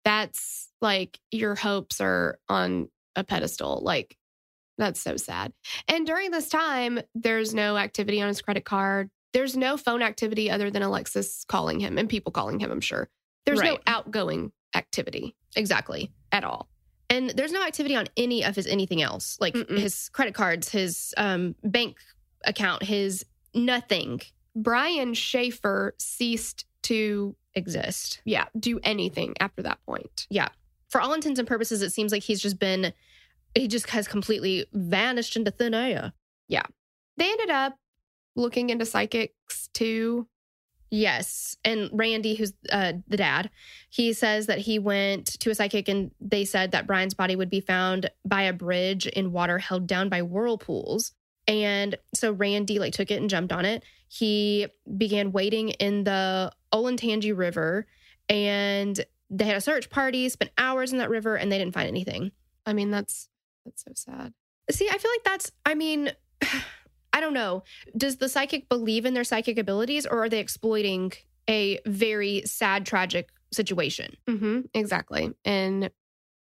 That's like your hopes are on a pedestal. Like, that's so sad. And during this time, there's no activity on his credit card. There's no phone activity other than Alexis calling him and people calling him, I'm sure. There's no outgoing activity exactly. at all. And there's no activity on any of his anything else, like Mm-mm. his credit cards, his um, bank account, his nothing Brian Shaffer ceased to, exist. yeah, do anything after that point. Yeah. For all intents and purposes, it seems like he's just been, he just has completely vanished into thin air. Yeah. They ended up looking into psychics too. Yes. And Randy, who's uh, the dad, he says that he went to a psychic and they said that Brian's body would be found by a bridge in water held down by whirlpools. And so Randy like took it and jumped on it. He began wading in the Olentangy River and they had a search party, spent hours in that river and they didn't find anything. I mean, that's that's so sad. See, I feel like that's, I mean, *sighs* I don't know. Does the psychic believe in their psychic abilities or are they exploiting a very sad, tragic situation? hmm exactly. And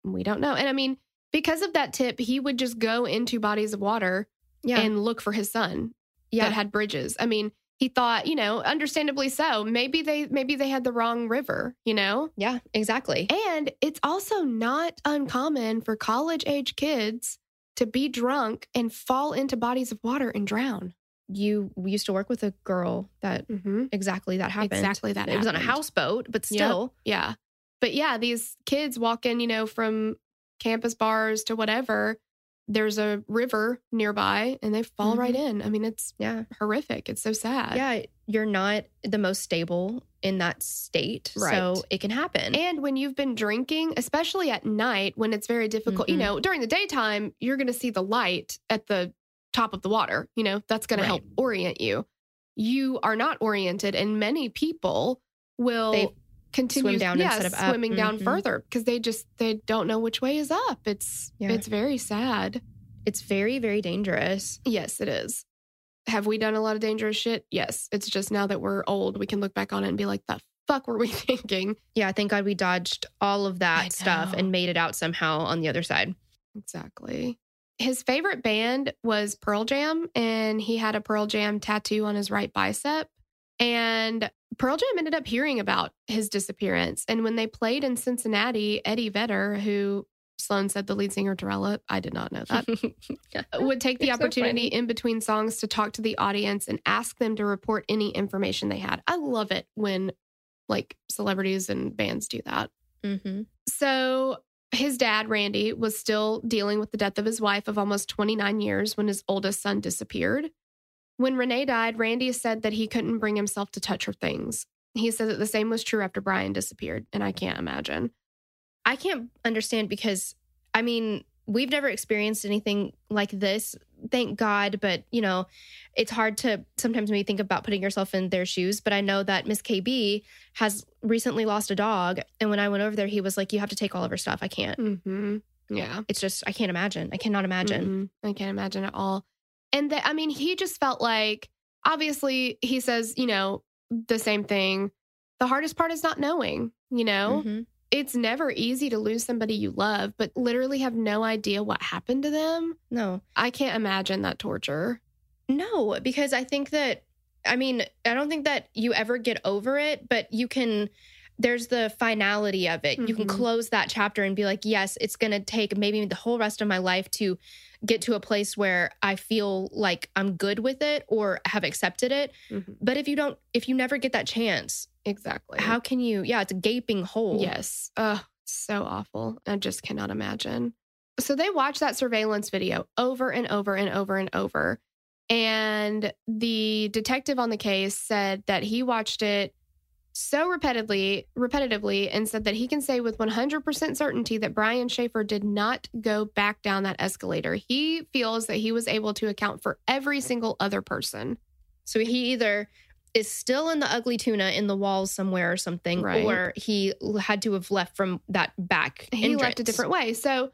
we don't know. And I mean, because of that tip, he would just go into bodies of water Yeah. and look for his son yeah. that had bridges. I mean, he thought, you know, understandably so. Maybe they maybe they had the wrong river, you know? yeah, exactly. And it's also not uncommon for college age kids to be drunk and fall into bodies of water and drown. You we used to work with a girl that Mm-hmm. exactly that happened. Exactly that It was on a houseboat, but Yep. still. Yeah. But yeah, these kids walk in, you know, from campus bars to whatever. There's a river nearby and they fall right in. I mean, it's Yeah. horrific. It's so sad. Yeah. You're not the most stable in that state. Right. So it can happen. And when you've been drinking, especially at night when it's very difficult, you Mhm. know, during the daytime, you're going to see the light at the top of the water. You know, that's going Right. to help orient you. You are not oriented, and many people will They continue Swim down yeah, instead of up. swimming down Mhm. further because they just they don't know which way is up. It's Yeah. it's very sad. It's very, very dangerous. Yes, it is. Have we done a lot of dangerous shit? Yes. It's just now that we're old, we can look back on it and be like, the fuck were we *laughs* thinking? Yeah, thank God we dodged all of that stuff and made it out somehow on the other side. Exactly. His favorite band was Pearl Jam, and he had a Pearl Jam tattoo on his right bicep. And Pearl Jam ended up hearing about his disappearance. And when they played in Cincinnati, Eddie Vedder, who Sloan said the lead singer Torella, I did not know that, *laughs* would take the so opportunity funny. in between songs to talk to the audience and ask them to report any information they had. I love it when like celebrities and bands do that. hmm So his dad, Randy, was still dealing with the death of his wife of almost 29 years when his oldest son disappeared. When Renee died, Randy said that he couldn't bring himself to touch her things. He said that the same was true after Brian disappeared, and I can't imagine. I can't understand because, I mean, we've never experienced anything like this, thank God. But, you know, it's hard to sometimes you think about putting yourself in their shoes. But I know that Miss KB has recently lost a dog. And when I went over there, he was like, You have to take all of her stuff. I can't. Mm-hmm. Yeah. It's just, I can't imagine. I cannot imagine. Mm-mm. I can't imagine at all. And that, I mean, he just felt like, obviously, he says, you know, the same thing. The hardest part is not knowing, you know? Mhm. It's never easy to lose somebody you love, but literally have no idea what happened to them. No, I can't imagine that torture. no, because I think that, I mean, I don't think that you ever get over it, but you can. There's the finality of it. You can Mhm. close that chapter and be like, yes, it's going to take maybe the whole rest of my life to get to a place where I feel like I'm good with it or have accepted it. Mhm. But if you don't, if you never get that chance, Exactly. how can you? Yeah, it's a gaping hole. Yes. Oh, so awful. I just cannot imagine. So they watched that surveillance video over and over and over and over. And the detective on the case said that he watched it so repetitively, repetitively, and said that he can say with 100% certainty that Brian Shaffer did not go back down that escalator. He feels that he was able to account for every single other person. So he either is still in the Ugly Tuna in the walls somewhere or something, Right. or he had to have left from that back. he left a different way. So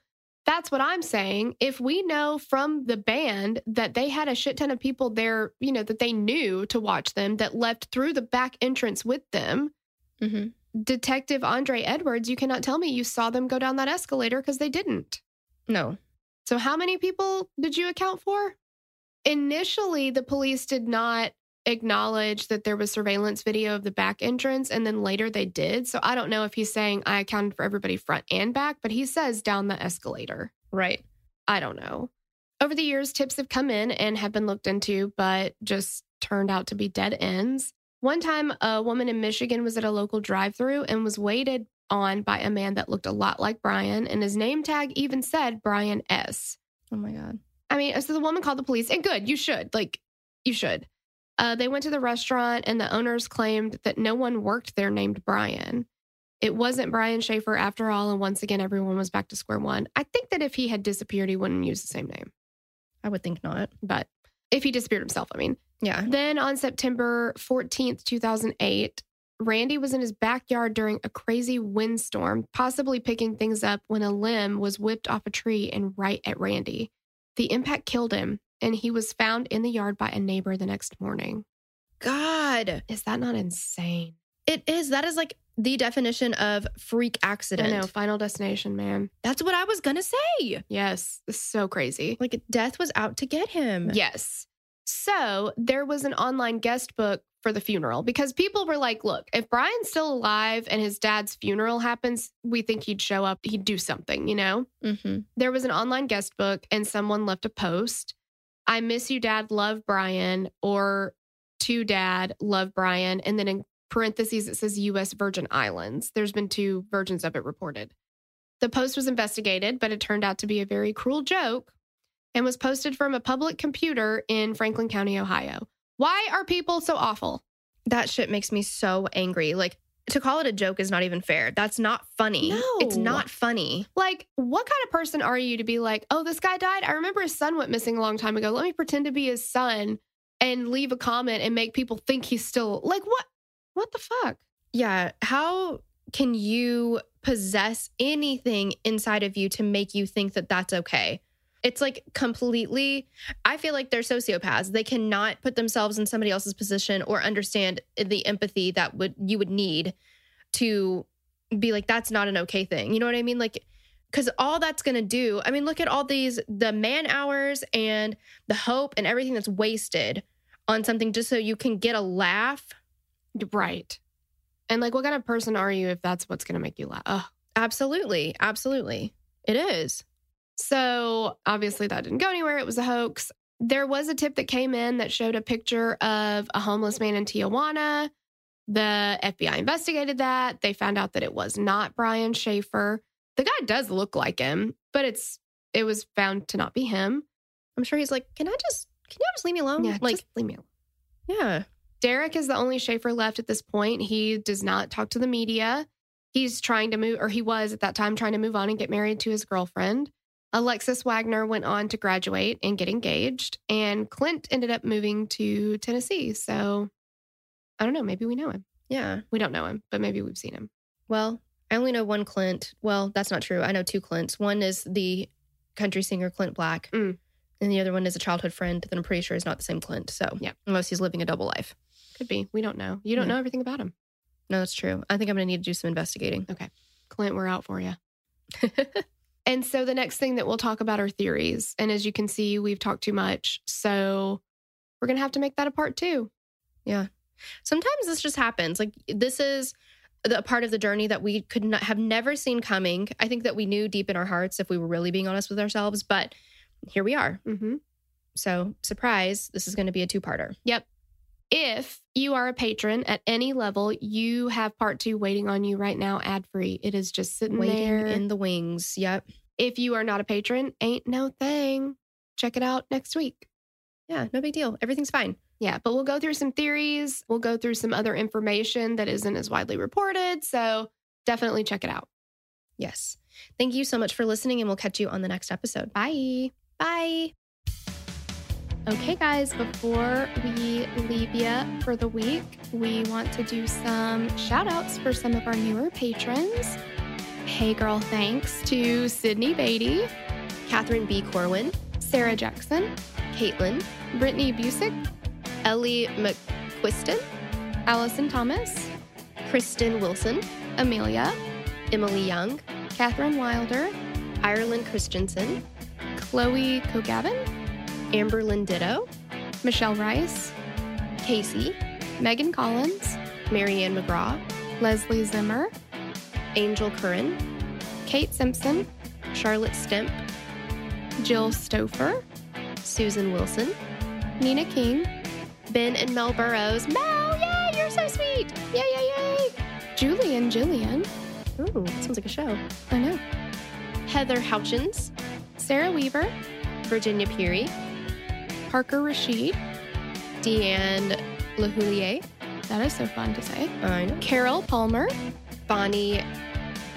that's what I'm saying. If we know from the band that they had a shit ton of people there, you know, that they knew to watch them that left through the back entrance with them, Mhm. Detective Andre Edwards, you cannot tell me you saw them go down that escalator because they didn't. No. So, how many people did you account for? Initially, the police did not acknowledge that there was surveillance video of the back entrance, and then later they did. So, I don't know if he's saying I accounted for everybody front and back, but he says down the escalator. Right. I don't know. Over the years, tips have come in and have been looked into, but just turned out to be dead ends. One time, a woman in Michigan was at a local drive through and was waited on by a man that looked a lot like Brian, and his name tag even said Brian S. Oh my God. I mean, so the woman called the police, and good, you should. Like, you should. Uh, they went to the restaurant, and the owners claimed that no one worked there named Brian. It wasn't Brian Shaffer after all, and once again, everyone was back to square one. I think that if he had disappeared, he wouldn't use the same name. I would think not. But if he disappeared himself, I mean. Yeah. Then on September 14th, 2008, Randy was in his backyard during a crazy windstorm, possibly picking things up when a limb was whipped off a tree and right at Randy. The impact killed him, and he was found in the yard by a neighbor the next morning. God. Is that not insane? It is. That is like the definition of freak accident. I know, final destination, man. That's what I was going to say. Yes, so crazy. Like death was out to get him. Yes. So there was an online guest book for the funeral because people were like, look, if Brian's still alive and his dad's funeral happens, we think he'd show up, he'd do something, you know? Mm-hmm. There was an online guest book and someone left a post I miss you, dad, love Brian, or to dad, love Brian. And then in parentheses, it says US Virgin Islands. There's been two versions of it reported. The post was investigated, but it turned out to be a very cruel joke and was posted from a public computer in Franklin County, Ohio. Why are people so awful? That shit makes me so angry. Like to call it a joke is not even fair. That's not funny. No. It's not funny. Like, what kind of person are you to be like, oh, this guy died? I remember his son went missing a long time ago. Let me pretend to be his son and leave a comment and make people think he's still like, what? What the fuck? Yeah. How can you possess anything inside of you to make you think that that's okay? It's like completely, I feel like they're sociopaths. They cannot put themselves in somebody else's position or understand the empathy that would you would need to be like, that's not an okay thing. You know what I mean? Like, because all that's going to do, I mean, look at all these, the man hours and the hope and everything that's wasted on something just so you can get a laugh. Right. And like, what kind of person are you if that's what's going to make you laugh? Ugh. Absolutely. Absolutely. It is. So obviously that didn't go anywhere. It was a hoax. There was a tip that came in that showed a picture of a homeless man in Tijuana. The FBI investigated that. They found out that it was not Brian Shaffer. The guy does look like him, but it's it was found to not be him. I'm sure he's like, can I just, can you just leave me alone? Yeah, like, just leave me alone. yeah. Derek is the only Shaffer left at this point. He does not talk to the media. He's trying to move, or he was at that time trying to move on and get married to his girlfriend. Alexis Wagner went on to graduate and get engaged, and Clint ended up moving to Tennessee. So I don't know. Maybe we know him. Yeah. We don't know him, but maybe we've seen him. Well, I only know one Clint. Well, that's not true. I know two Clints. One is the country singer Clint Black, Mm. and the other one is a childhood friend that I'm pretty sure is not the same Clint. So, Yeah. unless he's living a double life. Could be. We don't know. You don't Yeah. know everything about him. No, that's true. I think I'm going to need to do some investigating. Okay. Clint, we're out for you. *laughs* And so the next thing that we'll talk about are theories. And as you can see, we've talked too much. So we're going to have to make that a part two. Yeah. Sometimes this just happens. Like, this is the part of the journey that we could not have never seen coming. I think that we knew deep in our hearts if we were really being honest with ourselves, but here we are. Mm-hmm. So, surprise, this is going to be a two parter. If you are a patron at any level, you have part two waiting on you right now, ad free. It is just sitting Waiting there. in the wings. Yep. if you are not a patron, ain't no thing. Check it out next week. Yeah, no big deal. Everything's fine. Yeah, but we'll go through some theories. We'll go through some other information that isn't as widely reported. So definitely check it out. Yes. Thank you so much for listening, and we'll catch you on the next episode. Bye. Bye. Okay, guys, before we leave you for the week, we want to do some shout outs for some of our newer patrons. Hey Girl Thanks to Sydney Beatty, Catherine B. Corwin, Sarah Jackson, Caitlin, Brittany Busick, Ellie McQuiston, Allison Thomas, Kristen Wilson, Amelia, Emily Young, Catherine Wilder, Ireland Christensen, Chloe Kogavin, Amber Ditto, Michelle Rice, Casey, Megan Collins, Marianne McGraw, Leslie Zimmer, Angel Curran, Kate Simpson, Charlotte Stemp, Jill Stouffer, Susan Wilson, Nina King, Ben and Mel Burrows. Mel, yay, you're so sweet. Yay, yay, yay. Julie and Jillian. Ooh, sounds like a show. I know. Heather Houchins, Sarah Weaver, Virginia Peary, Parker Rashid. Deanne LaHoulier, That is so fun to say. I know. Carol Palmer Bonnie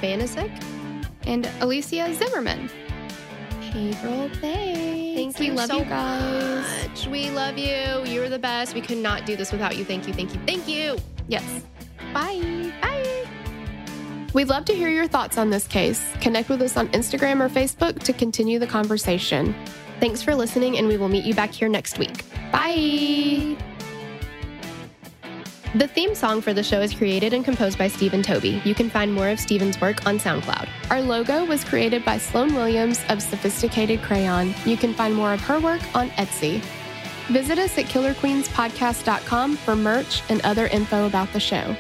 Banasek. and Alicia Zimmerman. Hey, girl, thanks. Thank we you love so you guys. much. We love you. You're the best. We could not do this without you. Thank you. Thank you. Thank you. Yes. Bye. Bye. We'd love to hear your thoughts on this case. Connect with us on Instagram or Facebook to continue the conversation. Thanks for listening, and we will meet you back here next week. Bye. The theme song for the show is created and composed by Stephen Toby. You can find more of Stephen's work on SoundCloud. Our logo was created by Sloan Williams of Sophisticated Crayon. You can find more of her work on Etsy. Visit us at killerqueenspodcast.com for merch and other info about the show.